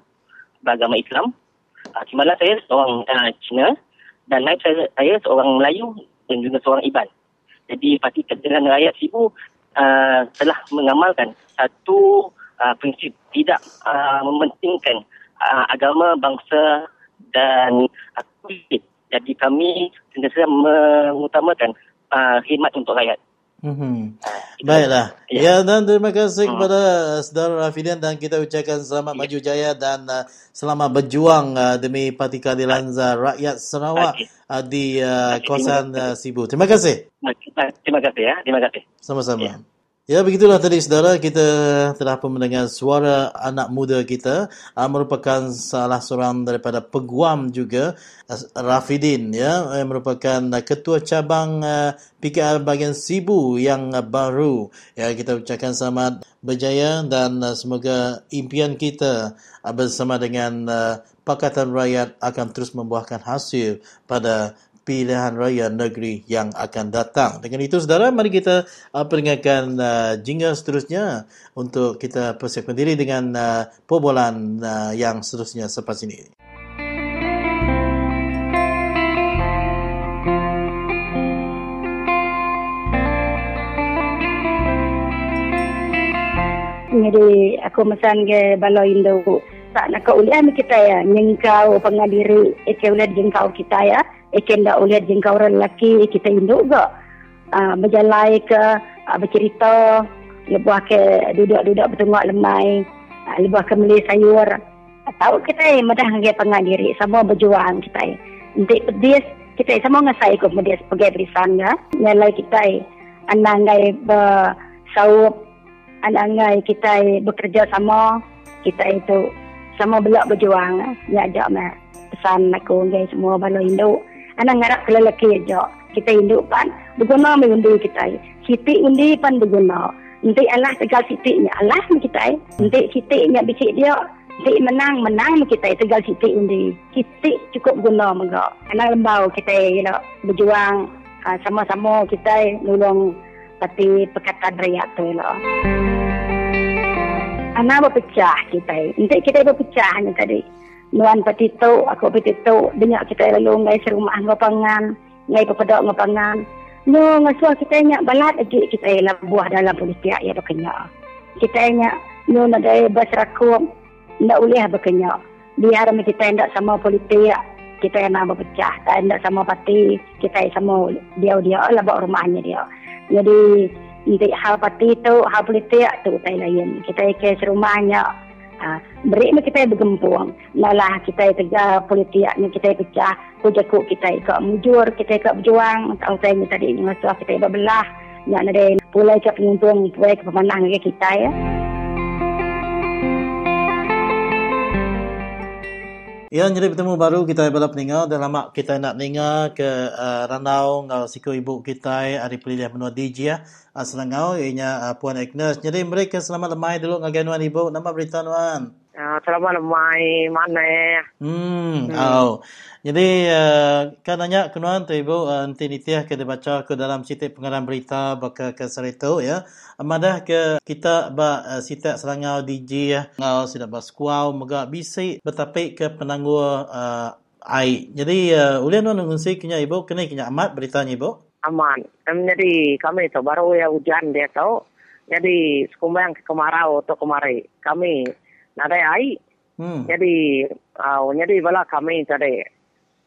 S20: beragama Islam. Uh, Timbalan saya seorang uh, Cina dan naib saya, saya seorang Melayu dan juga seorang Iban. Jadi Parti Keadilan Rakyat Sibu uh, telah mengamalkan satu uh, prinsip tidak uh, mementingkan uh, agama, bangsa dan kulit. Jadi kami sentiasa mengutamakan uh, khidmat untuk rakyat.
S7: Hmm. Baiklah. Ya. dan terima kasih kepada saudara Rafidian dan kita ucapkan selamat maju jaya dan uh, selamat berjuang uh, demi Parti Keadilan uh, Rakyat Sarawak uh, di uh, kawasan uh, Sibu. Terima kasih.
S20: Terima kasih ya. Terima kasih.
S7: Sama-sama. Ya, begitulah tadi saudara kita telah pun mendengar suara anak muda kita uh, merupakan salah seorang daripada peguam juga uh, Rafidin ya yang merupakan uh, ketua cabang uh, PKR bahagian Sibu yang uh, baru. Ya kita ucapkan selamat berjaya dan uh, semoga impian kita uh, bersama dengan uh, Pakatan Rakyat akan terus membuahkan hasil pada pilihan raya negeri yang akan datang. Dengan itu, saudara, mari kita uh, peringatkan uh, jingle seterusnya untuk kita persiapkan diri dengan uh, perbualan uh, yang seterusnya selepas ini.
S21: Jadi aku mesan ke baloi Indo. Tak nak uliah kita ya. Nyengkau pengadiri. Eke uliah jengkau kita ya. Eke ndak uliah jengkau orang lelaki. Kita Indo juga. Uh, berjalai ke. Uh, bercerita. Lebuah ke duduk-duduk bertengok lemai. Uh, lebuah ke beli sayur. Tahu kita ya. Medah ke pengadiri. Semua berjuang kita ya. Nanti pedis. Kita semua ngasai ke pedis. Pergi berisan ya. Nyalai kita ya. Anangai bersaup anak-anak kita bekerja sama kita itu sama belak berjuang ya ajak mah pesan aku guys semua balo induk. Anak ngarap lelaki aja kita induk pan berguna mengundi kita siti undi pan berguna. Nanti Allah tegal siti nya Allah kita nanti siti nya bicik dia nanti menang menang kita tegal siti undi. Siti cukup guna mengga anak lembau kita you know, berjuang. Uh, sama-sama kita nolong Parti Pakatan Rakyat tu lah. Anak berpecah kita. Nanti kita berpecah ni tadi. Nuan petito, aku petito. Dengar kita lalu ngai serumah ngapangan. Ngai pepedak ngapangan. No, ngasuh kita ingat balat lagi kita lah buah dalam politik ya berkenyak. Kita ingat no ada basrakum. Ndak boleh berkenyak. Biar kita tidak sama politik. Kita yang nak berpecah. Tak tidak sama parti. Kita sama dia-dia lah buat rumahnya dia. Jadi nanti hal parti tu, hal politik tu tak lain. Kita ke serumahnya, ha, beri ni kita bergempung. Lalah kita tegar politik ni kita pecah. Kujakuk kita ikut mujur, kita ikut berjuang. Tahu saya ni tadi ni masa kita berbelah. Yang ada pulai ke penuntung, pulai ke pemenang kita ya.
S7: Ya, jadi bertemu baru kita bala peninggal dan lama kita nak dengar ke uh, Ranau ngau siku ibu kita hari pilih menua DJ ya. Uh, Selangau ianya uh, Puan Agnes. Jadi mereka selamat lemai dulu ngagai nuan ibu. Nama berita nuan.
S22: Selamat lemai mana?
S7: Hmm, hmm. Oh. Jadi uh, kan nanya ke nuan tu ibu uh, nanti nitiah ke dibaca ke dalam sitik pengarang berita baka ke serito ya. Amadah ke kita ba uh, sitak Selangau DJ ya. Ngau sidak ba skuau mega bisi betapik ke penanggu uh, ai. Jadi uh, ulian nuan ngungsi kenya ibu kena kenya amat beritanya ibu.
S22: Aman. Um, jadi kami tu baru ya hujan dia tahu. Jadi sekumbang kemarau atau kemari. Kami ada air. Hmm. Jadi uh, jadi bala kami tadi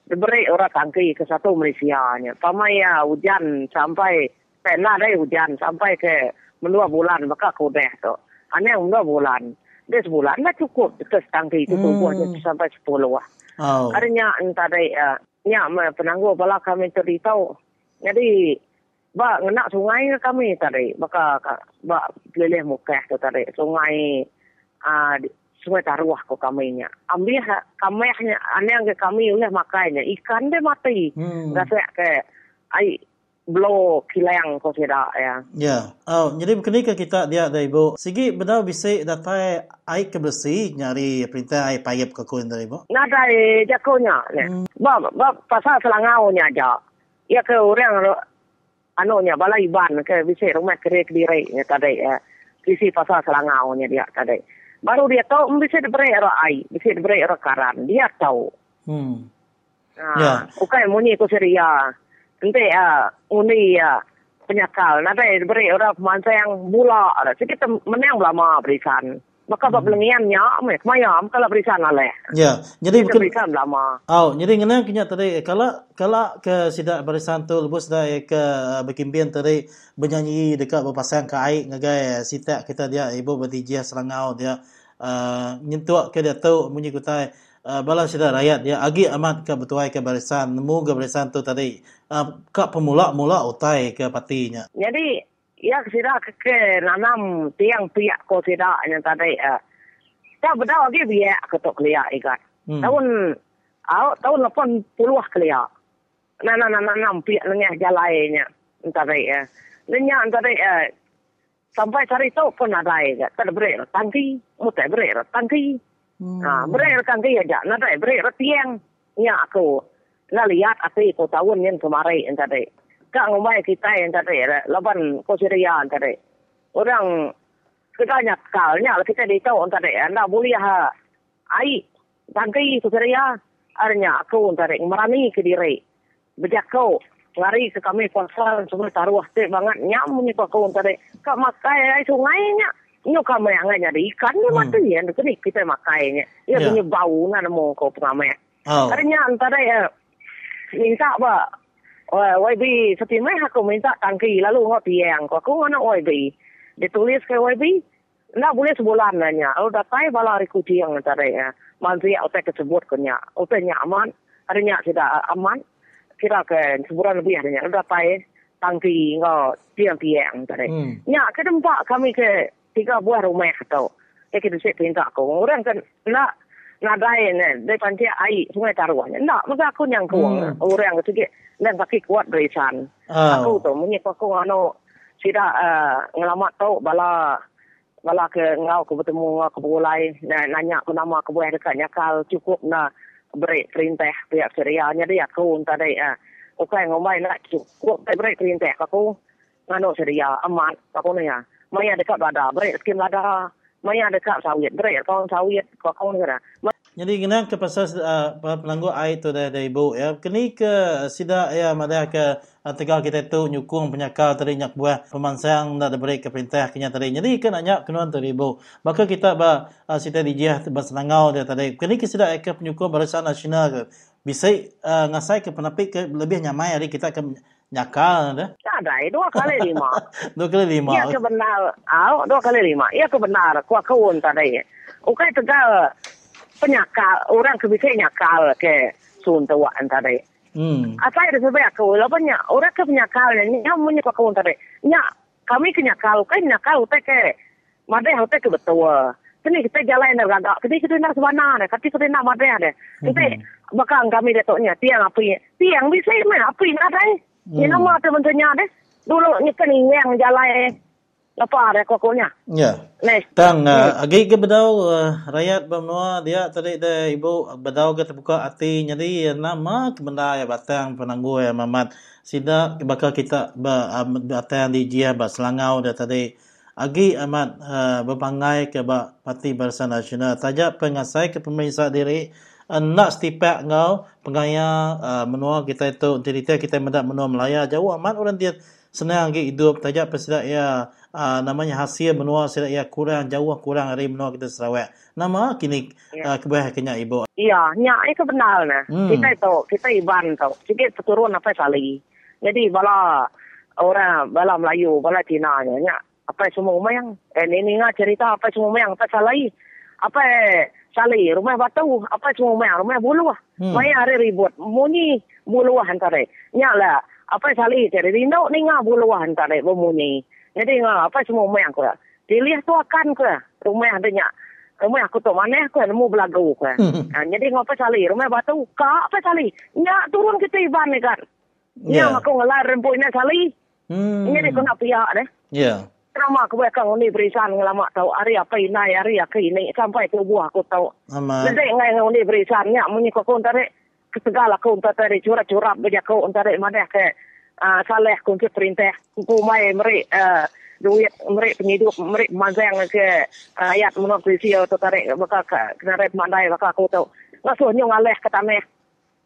S22: diberi orang tangki ke satu Malaysia nya. Pamai ya hujan sampai pernah ada hujan sampai ke dua bulan maka kudeh tu. Hanya dua bulan. Dia sebulan dah cukup ke tangki itu hmm. tumbuhnya sampai sepuluh lah. Oh. Artinya ada uh, nya penangguh bala kami tahu. Jadi ba ngenak sungai kami tadi. Maka ba pilih muka tu tadi. Sungai uh, sungai taruah ko kaminya. Ambil ha, kami hanya ane yang kami oleh makainya ikan dia mati. Hmm. Rasa ke ai blow kilang ko sida ya.
S7: Ya. Oh, jadi ketika kita dia ada ibu. Sigi benar bisa datai ai ke bersih nyari perintah ai payap ke kun dari ibu.
S22: Nada e jakonya. Hmm. Ba ba pasal selangau nya aja. Ya ke orang anunya balai ban ke bisa rumah kerek diri tadi ya. Kisi pasal selangau nya dia tadi. Baru dia tahu bisa diberi era air, bisa diberi era karan. Dia tahu. Hmm. Nah, ya. Bukan muni ko seria. Nanti ya, uni ya penyakal. Nanti diberi era pemansa yang bula. Jadi kita menang lama berikan. Maka hmm. belengian nya, mayam kalau berikan aleh.
S7: Ya, jadi
S22: kita berikan lama.
S7: Oh, jadi ngena kenya tadi kalau kalau ke sidak barisan tu lebus dah ke uh, berkimpian tadi bernyanyi dekat berpasang ke air ngagai sidak kita dia ibu bertijih serangau dia uh, nyentuak ke dia tahu bunyi kutai uh, bala sida rakyat dia agi amat ke betuai ke barisan nemu ke barisan tu tadi uh, ke pemula-mula utai ke patinya.
S22: Jadi ya sida ke, ke nanam tiang piak ko sida yang tadi uh, tak betul lagi biak ke tok liak ikat. Hmm. Tahun Aw, tahun lapan puluh nah, nah, nah, piak lengah jalannya. Entah baik ya. Lengah entah baik ya. Sampai cari tahu pun ada ya. Tak beri tangki. Mutai beri tangki. Hmm. Ha, beri tangki aja. Nah, tak beri tiang. Ya aku. Nah, lihat aku itu tahun yang kemarin entah Kak ngomai kita yang tadi, lapan kosiria tadi. Orang kita nyakalnya, kita ditahu tadi, anda boleh ha, air, tangki kosiria, arnya aku tarik merani ke diri. Bejakau lari ke kami kuasa semua taruh te banget nyam ni kau kau tarik. Kak makai ai sungai nya. Nyo kami yang jadi ikan ni hmm. mati ya. Itu ni kita makai nya. Ya punya bau na namo kau pengamai. Oh. Arnya antara ya minta ba YB setimai aku minta tangki lalu ngau tiang. Kau aku ngana YB. Ditulis ke YB. Nak boleh sebulan nanya. Kalau datai bala hari kucing antara ya manzi otak tersebut kenya otaknya aman adanya tidak aman kira ke sebulan lebih adanya udah pai tangki ngo tiang tiang tadi hmm. nya ke tempat kami ke tiga buah rumah atau ke kita sih pinta ko orang kan nak nadai ne de panci ai sungai taruannya nak maka aku yang kuang orang itu ke dan pakai kuat berisan oh. aku tu munyi ko ko ano sida ngelamat tau bala Wala ke ngau ke bertemu ngau ke bulai na nanya ke nama ke buah dekat nyakal cukup na beri perintah pihak syariah nya dia aku tadi ah. Okey ngomai nak cukup beri perintah aku ngano syariah aman aku ni ya maya dekat bada beri skim Maya dekat sawit. Berat kau sawit. Kau ni kena.
S7: Jadi kena ke pasal uh, pelanggur air tu dah dari ibu ya. Kini ke sida ya madah ke uh, tegal kita tu nyukung penyakal tadi nyak buah pemansang nak diberi ke perintah kenya tadi. Jadi ke nak nyak kenuan tu ibu. Maka kita ba uh, sida dijah bas langau dia tadi. Kini ke sida ke penyukung barisan nasional ke bisa uh, ngasai ke penapik ke lebih nyamai hari kita ke nyakal.
S22: Tak ada, dua kali lima. (laughs)
S7: dua kali lima.
S22: Ia kebenar, ah, dua kali lima. Ia kebenar, kuat kawun tadi. Ukai tegal penyakal, orang kebisa nyakal ke sun tua tadi.
S7: Hmm.
S22: Asal ada sebab aku, lah banyak orang ke penyakal ni, yang punya kuat kawun tadi. Nya, kami kenyakal, ukai nyakal, ukai ke, madai ukai ke betul. Kini kita jalan dengan agak, kini kita nak sebenar deh, kini kita nak madai deh. Kita bakal kami datuknya, tiang api, tiang bisa main api nak deh. Hmm. Ni nama tu bentuknya deh. Dulu ni kan yang jalan apa ada kokonya.
S7: Ya.
S22: Nih.
S7: Tang uh, agi ke bedau uh, rakyat benua dia tadi de ibu bedau ke terbuka hati uh, nama ke benda ya batang penanggu ya mamat sida bakal kita ba batang di jia ba selangau dia tadi agi amat uh, berpangai ke ba parti barisan nasional tajak pengasai ke pemerintah diri nak stipak ngau pengaya uh, menua kita itu cerita kita mendak menua Melaya jauh amat orang dia senang lagi hidup. Tajak pesida ya uh, namanya hasil menua sida ya kurang jauh kurang dari menua kita Sarawak. Nama kini ya. uh, kebah kenya ibu.
S22: Iya nya itu benar nah hmm. kita itu kita iban tau sikit turun apa sali jadi bala orang bala Melayu bala Cina nya apa semua mayang eh ini ngah cerita apa semua mayang apa salai apa sali rumah batu apa semua mayang rumah bulu hmm. mayang hari ribut muni bulu antara nya lah apa sali jadi rindo ni ngah buluan tadi bemunyi. Jadi ngah apa semua umai aku lah. Dilihat tu akan ke rumah adanya. Rumah aku tu mana aku nemu belagu ke. Ha, jadi ngah apa sali rumah batu ka apa sali. Nya turun kita iban ni kan. Nya yeah. aku ngelar rempu ini sali.
S7: Hmm.
S22: Ini aku nak pihak deh.
S7: Ya. Yeah.
S22: Nama aku bakal ni berisan ngelama tahu hari apa ini hari apa ini. Sampai ke buah aku.
S7: Amat.
S22: Jadi ngai ni berisan nya munyi kau tadi segala kau tadi curap-curap bagi kau tadi mana ke uh, saleh kau ke perintah. Kau mai meri duit meri penghidup meri mazang ke ayat menurut polisi atau tarik bakal kena red mandai bakal aku tahu langsung nyong aleh ke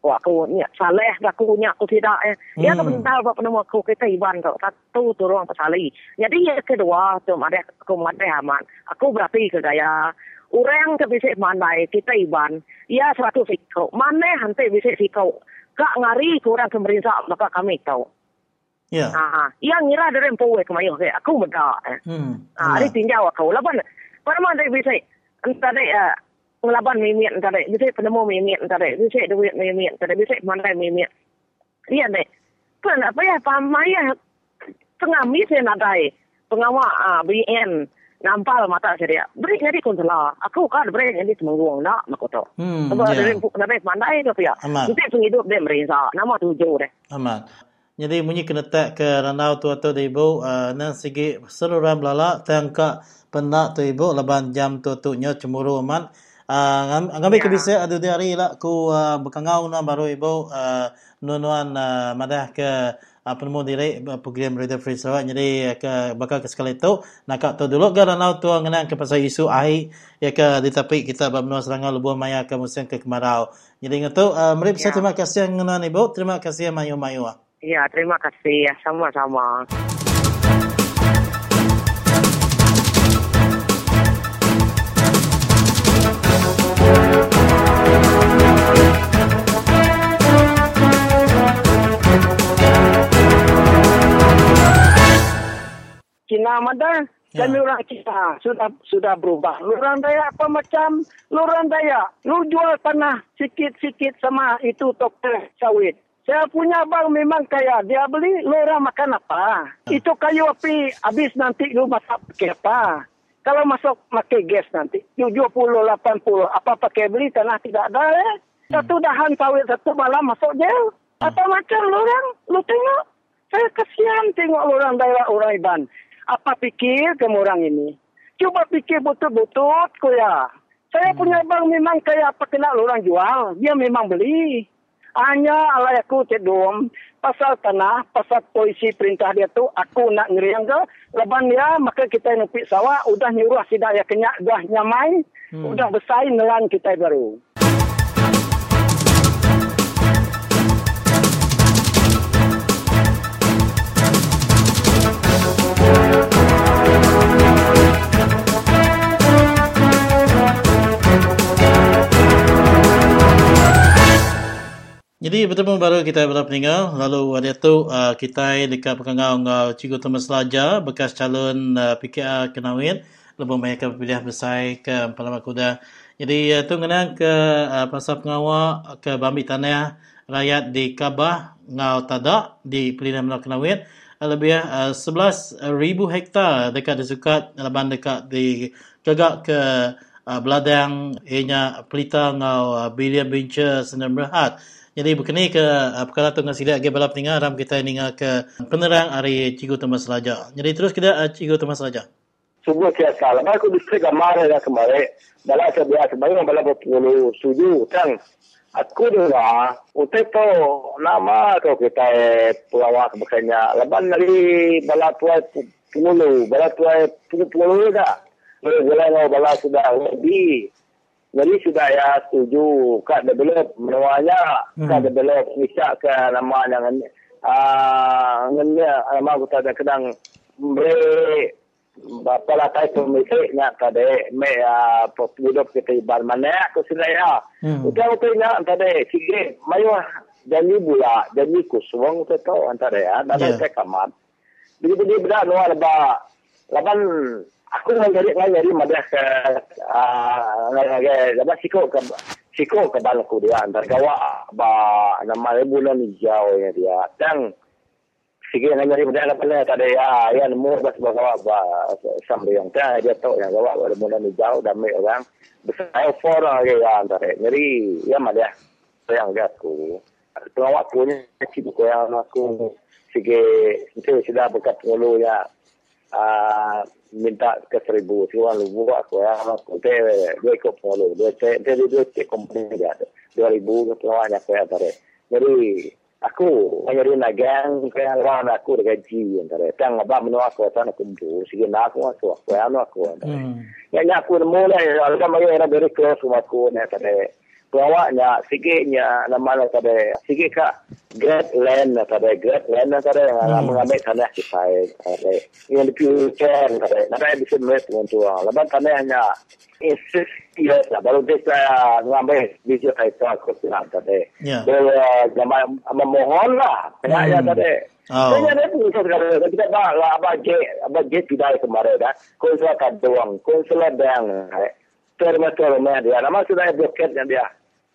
S22: Wah, aku ni saleh dah aku ni aku tidak eh. Hmm. Ya tu benar apa nama aku kita iban tu. Satu turun pasali. Jadi yang kedua tu ada aku mati aman. Aku berarti ke gaya orang ke bisa mandai kita iban. Ya seratus sikau. Mana hantai bisa sikau. Kak ngari kurang pemerintah maka kami tahu.
S7: Ya.
S22: Ah, yang ngira dari empowe kemayu ke aku muda. Eh.
S7: Hmm.
S22: Ah, ini tinjau aku. Lapan. Pada mana bisa? Entah deh ngelaban mimit entah deh. Bisa penemu mimit entah deh. Bisa duit mimit entah deh. Bisa mandai mimit. Iya deh. Kan apa ya pamaya pengamis yang ada pengawal ah, BN nampal mata saya. Beri jadi konsela. Aku kan beri jadi semanggung nak makoto.
S7: Hmm.
S22: Sebab
S7: ya.
S22: dari nabe mandai tu ya.
S7: Amat.
S22: Kita penghidup dia merisa. Nama tujuh deh.
S7: Amat. Jadi munyi kena tak ke ranau tu atau di ibu uh, nan segi seluruh belala tangka penak tu ibu laban jam tu tu nya cemburu aman. Uh, ngambil
S22: Ya.
S7: ke bisa ada di hari lah ku uh, berkangau na baru ibu uh, nuan uh, madah ke uh, penemu diri program Radio Free Sarawak jadi ke bakal ke sekali tu nak tu dulu ke ranau tu ngenang ke pasal isu air ya ke di tepi kita bermenua serangan lebuh maya ke musim ke kemarau jadi ngatu uh, mari
S22: Ya.
S7: terima kasih ngenan ibu terima kasih mayu-mayu ah.
S22: Ya, terima kasih ya. Sama-sama. Cina Madan,
S7: Ya.
S22: kami orang Cina sudah sudah berubah. Lurang Daya apa macam Lurang Daya, lu jual tanah sikit-sikit sama itu toko sawit. Saya punya abang memang kaya, dia beli lu orang makan apa? Itu kayu api habis nanti lu masak pakai apa? Kalau masuk pakai gas nanti, 70, 80, apa pakai beli tanah tidak ada eh? Satu dahan sawit satu malam masuk jail. Apa macam lu orang? Lu tengok. Saya kesian tengok orang daerah orang Iban. Apa pikir kamu orang ini? Cuba pikir betul-betul ko ya. Saya punya abang memang kayak apa kena lu orang jual. Dia memang beli.
S23: Hanya alai aku cedum pasal tanah, pasal polisi perintah dia tu aku nak ngeriang ke. Leban dia maka kita nupi sawah udah nyuruh sidak ya kenyak dah nyamai. Hmm. Udah besar nelan kita baru.
S7: Jadi bertemu baru kita berapa peninggal lalu ada tu uh, kita dekat pekangau ngau Cikgu Thomas Laja bekas calon uh, PKR Kenawin lebih mereka pilih bersai ke Parlimen Kuda. Jadi uh, tu kena ke uh, pasal pengawal ke Bambi Tanah rakyat di Kabah ngau Tadak di Pilihan Melaka Kenawin uh, lebih uh, 11,000 hektar dekat di Sukat leban dekat di kegak ke uh, Beladang ianya pelita ngau uh, Bilian Binca Sendirian Berhad. Jadi berkenai ke uh, perkara tu dengan sidak ke balap tinggal ram kita ninga ke penerang hari Cikgu Thomas Raja. Jadi terus kita uh, Cikgu Thomas Raja.
S8: Subuh saya salah. Aku distrik Amara ya kemarin. Dalam sebiasa banyak balap berpuluh suju. Kan aku dengar untuk tu nama tu kita pelawak bekanya. Lepas dari balap tuai puluh. Balap tuai puluh-puluh dah. Jalan balap sudah lebih jadi sudah ya setuju. Kad develop menuanya hmm. kad develop bisa ke nama yang ah ngenya nama kita ada kedang bre bapa lah tai pemisi nak tade me ah hidup kita ibar mana aku sudah ya. Udah udah nak tade sige mayu jadi bula jadi kuswang tu tu antara ya. Dan saya kamar jadi dia benar luar ba laban aku nak jadi nak jadi madah ke ah ke dapat siko ke siko ke balku dia antar gawa ba nama bulan hijau ya dia. Dan sige nak jadi madah apa lah tadi ya ya nemu bas bawa ba sambil yang ta dia tahu yang gawa pada bulan hijau dan me orang. Besar for lagi ya antar jadi ya madah yang Tuan aku. Ni cik yang aku sige itu sudah bekat ngulu ya uh, minta ke seribu siwan lubu aku ya aku te dua ikut polo dua te te dua te company dia dua ribu ke tuan aku ya tare jadi aku hanya dia nagang ke orang aku de gaji tare tang apa menu aku tan aku tu sige na aku aku aku ya aku ya ya aku mulai alga mai era very close aku ne tare bawanya sige nya nama la tade sige ka great land na tade great land na tade nga mengambil tanah kita yang di future tade nada bisa melihat untuk laban tanah hanya insist ya baru desa ngambil bisa itu aku tidak tade dia jama memohon lah ya tade Saya ni pun sekarang. Kita dah lah apa je apa je tidak kemarin dah konsulat doang konsulat yang terima-terima dia. Nama sudah bloketnya dia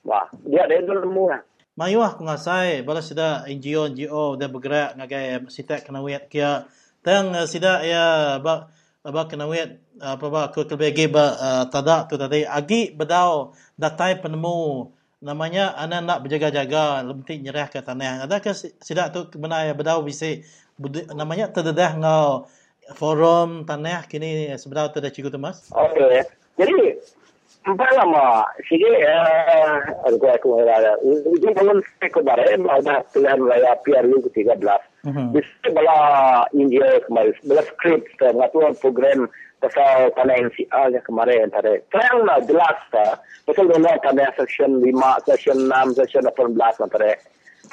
S8: Wah, dia ada itu nemu lah.
S7: Mayuah aku ngasai, bala sida NGO NGO dia bergerak ngagai sitak kena wet kia. Tang sida ya ba ba kena wet apa ba ke kelbege ba tadak tu tadi agi bedau datai penemu namanya ana nak berjaga-jaga lemtik nyerah ke tanah. Adakah sida tu benar ya bedau bisa namanya terdedah ngau forum tanah kini sebenarnya tu dah cikgu tu mas.
S8: Okey. Jadi empat lama sige eh aku aku ada ini bangun kemarin ada pilihan raya PRU ke 13 bisa bala India kemarin bala script pengaturan program pasal tanah NCR yang kemarin tadi terang lah jelas ta pasal mana tanah section 5 section 6 section 18 tadi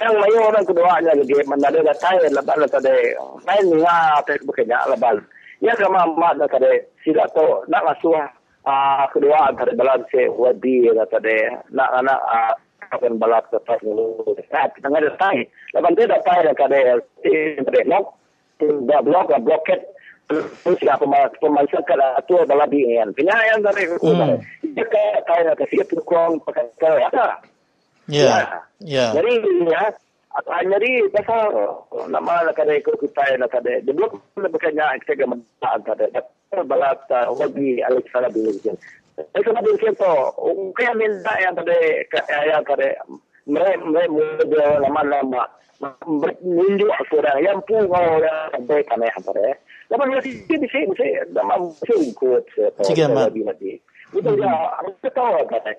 S8: yang mayu orang keduanya lagi. Mana ada data lebar tadi main ni ah tak bekerja lebar ya kama mak tadi sila to nak masuk uh, kedua antara dalam se wadi kata dia nak anak uh, akan balap tetap dulu nah tengah ada tai lepas tu dapat yang kata dia. Nok dah blok dah bloket siapa pemasak kalau tu adalah bian penyayang dari itu dia kaya kaya kasih tu kurang pakai kaya
S7: ya. Ya.
S8: Jadi ya hanya di pasal nama nak ada ikut kita nak ada di blok lebih banyak kita gementar ada balat wagi Alexandra Bilirkin. Alexandra Bilirkin to, kaya minta yang tadi, yang tadi, mereka mereka lama-lama menunjuk aku yang pun kau yang baik kami yang. Lepas ni sih bisa bisa nama bisa ikut.
S7: Tiga mat.
S8: Itu dia, aku tahu kata.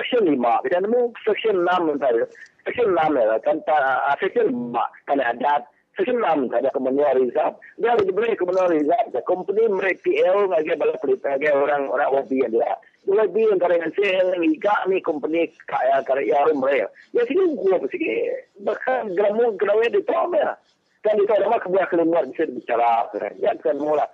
S8: Section lima, bila nemu section enam tadi. section 6 lah. Kan uh, section mak. Kan adat. Section 6 ada kemenua rizab dia lebih beri kemenua rizab the company mereka PL ngage bala pelita ngage orang orang wabi dia. Lebih yang saya liga ni company kaya karya mereka ya sih gua sih bahkan gramu grawe di ya kan itu ada mak kebuah keluar bisa bicara ya kan mula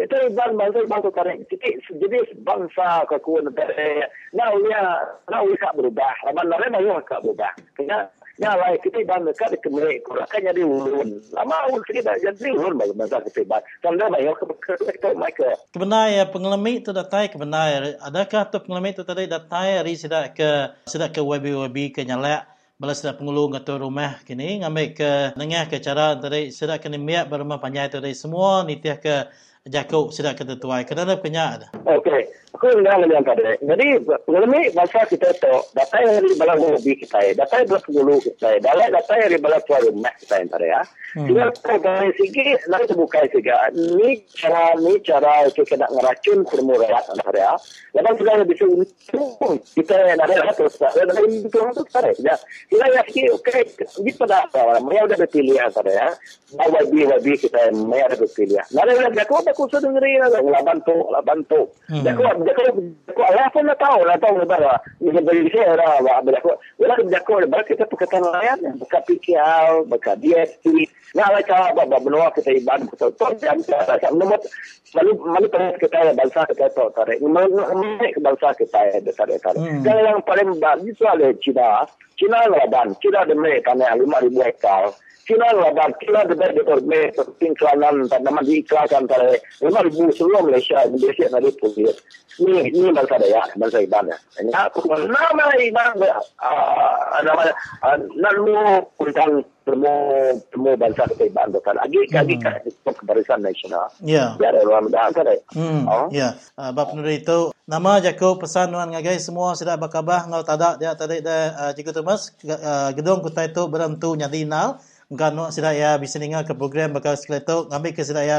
S8: itu ban bangsa bangsa tarik. Jadi jadi bangsa kekuatan negara. Nah, ulia, nah ulia tak berubah. Laman nare mayu tak berubah. Kena Ya, lah kita ban dekat ke mereka. Kan jadi ulun. Lama ulun kita jadi ulun bagi bangsa kita ban. Tanda mayu ke mereka.
S7: Kebenar ya pengelami itu datai kebenar. Adakah tu pengelami itu tadi datai hari sudah ke sudah ke WB-WB ke nyalak Bala sudah pengulu ngatu rumah kini ngambil ke nengah ke cara tadi sudah kena miak berumah panjang tadi semua nitiah ke Jakub sedap kata tuai. Kenapa kenyak ada?
S8: Okey. Aku nak yang tadi. Jadi, mengalami masa kita tu, data yang dari bala hobi kita, data yang belas dulu kita, data data yang dari bala tuan rumah kita yang tadi ya. Kita hmm. dari segi, nanti terbuka segi. Ni cara, ni cara kita nak ngeracun permulaan tadi ya. Lepas kita yang bisa untung, kita yang ada lah terus, dan ada yang bisa untung tadi. Ya. Kita yang segi, okey, di pada apa, mereka sudah berpilihan tadi ya. Wabi, wabi kita, mereka ada berpilihan. Nanti kita aku sudah dengerin lah, lah bantu, lah bantu. Hmm. Dia kuat, dia kuat, aku Allah pun dah tahu, lah tahu lebar lah. Dia beri saya lah, bila aku, bila dia kuat, bila kita perkataan layan, buka PKL, buka DSP, nah lah cara apa, benua kita ibadah, kita tahu, jam kita, nombor, malu, malu terus kita ya, bangsa kita tahu, tarik, malu ke bangsa kita ya, tarik, tarik. Dan yang paling bagus adalah Cina, Cina laban, Cina demi tanah lima ribu hektar, Cina laban, Cina demi doktor me, tingkalanan, tanaman diiklakan tarik, lima ribu seluruh Malaysia, Malaysia nanti pulih. Ini, ini bangsa daya, bangsa iban ya. Ya, nama iban, nama, nama tentang temu temu bangsa kita iban doktor. Lagi, lagi kan, kebarisan nasional.
S7: Ya.
S8: Ya, ada orang dah kan.
S7: Hmm. Ya, bab penulis itu, nama Jacob pesan nuan ngagai semua sudah berkabah ngau tadak dia tadi dah cikgu Thomas gedung kutai itu berantu nyadi nal kan sudah ya bisa dengar ke program bakal sekeletok ngambil ke sudah ya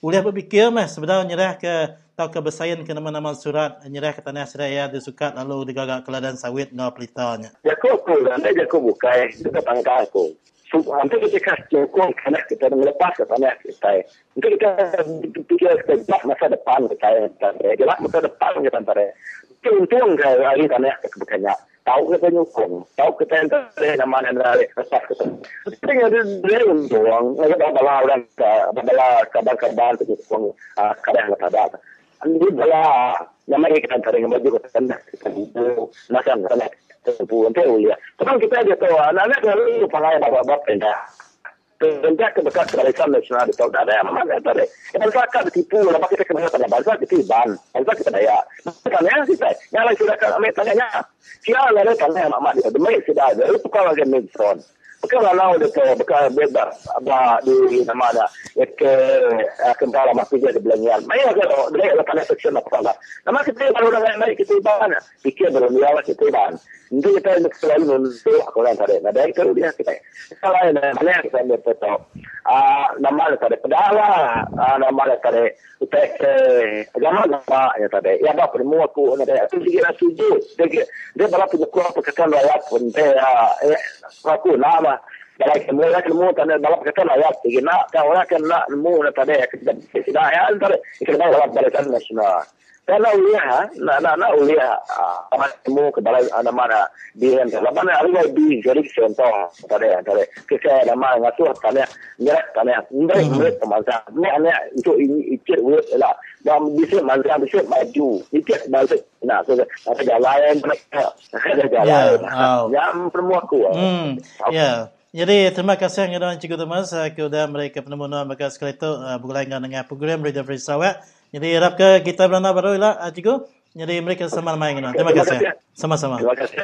S7: boleh berfikir mas sebenarnya nyerah ke tahu ke bersaing ke nama-nama surat nyerah ke tanah sudah ya disukat lalu digagak keladan sawit ngau pelitanya
S8: Jacob aku dan Jacob bukai dekat tangka aku Nanti kita kasih jokong kerana kita melepas ke tanah kita. Nanti kita fikir kita masa depan kita. Jelas masa depan kita antara. Untung ke hari tanah kita bukannya. Tahu kita nyokong. Tahu kita yang tadi nama yang dari lepas kita. Tapi ada dia untung. Kita dah bala orang bala kabar-kabar kita nyokong kadang kita ada. Ini bala nama kita antara yang baju kita tanah kita. Masa tanah terpuan tu ulia. Tapi kita ada tahu anak-anak kalau pangai bapak-bapak Tentu ke bekas barisan nasional di tahu dah ada mana ada. Kita tak ditipu lepas kita kena tanya bangsa kita ban. Bangsa kita daya. Tanya kita. Yang lain sudah ambil tanya. Siapa lalu tanya mak dia. Demi sudah ada. Itu kau lagi medson. Bukan lalau dia tu, bukan bebas. Apa di nama ada. Ke kentara masih dia di belanjaan. Maya kalau dia ada tanya section apa lah. Nama kita kalau orang lain kita iban. Fikir belum dia kita iban. Itu kita selalu nunjuk aku orang tarik. Nah dari itu dia kita. Kalau ada mana yang kita ambil tahu. Ah nama ada tarik pedala. Ah nama ada tarik utek agama nama ya tadi. Ya apa perlu aku ada. Itu dia setuju. Dia dia malah punya kuah perkataan rakyat pun dia aku nama dalam kemudian ilmu tanda dalam kata ayat jadi nak kau orang kena ilmu tadi kita tidak ya antara kita dalam barisan nasional kalau uliah nak nak nak uliah apa ilmu ke dalam mana di antara mana ada di jadi contoh tadi tadi kita nama ngasuh tanya nyerak tanya nyerak nyerak masa ni ane itu ini ikut uliah lah. Dan bisa masa bisa maju ikut masa nah so ada jalan ada jalan. Yang perlu aku
S7: ya jadi terima kasih kepada Cikgu Thomas kepada mereka penemuan mereka sekali itu berlainan dengan program Radio Free Sarawak. Jadi harap ke kita beranda baru lah Cikgu. Jadi mereka sama main dengan. Terima kasih. Sama-sama.
S8: Terima kasih.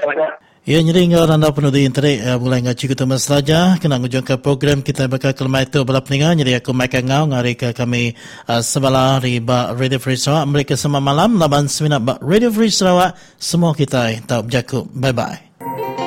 S7: Ya, jadi ingat anda penuh di internet uh, mulai dengan Cikgu Thomas saja. Kena ngujung ke program kita bakal kelma itu balap peninggal. Jadi aku Mike Ngau ngari ke kami uh, sebala di Radio Free Sarawak. Mereka semua malam laban seminar Radio Free Sarawak. Semua kita tak berjaku. Bye-bye.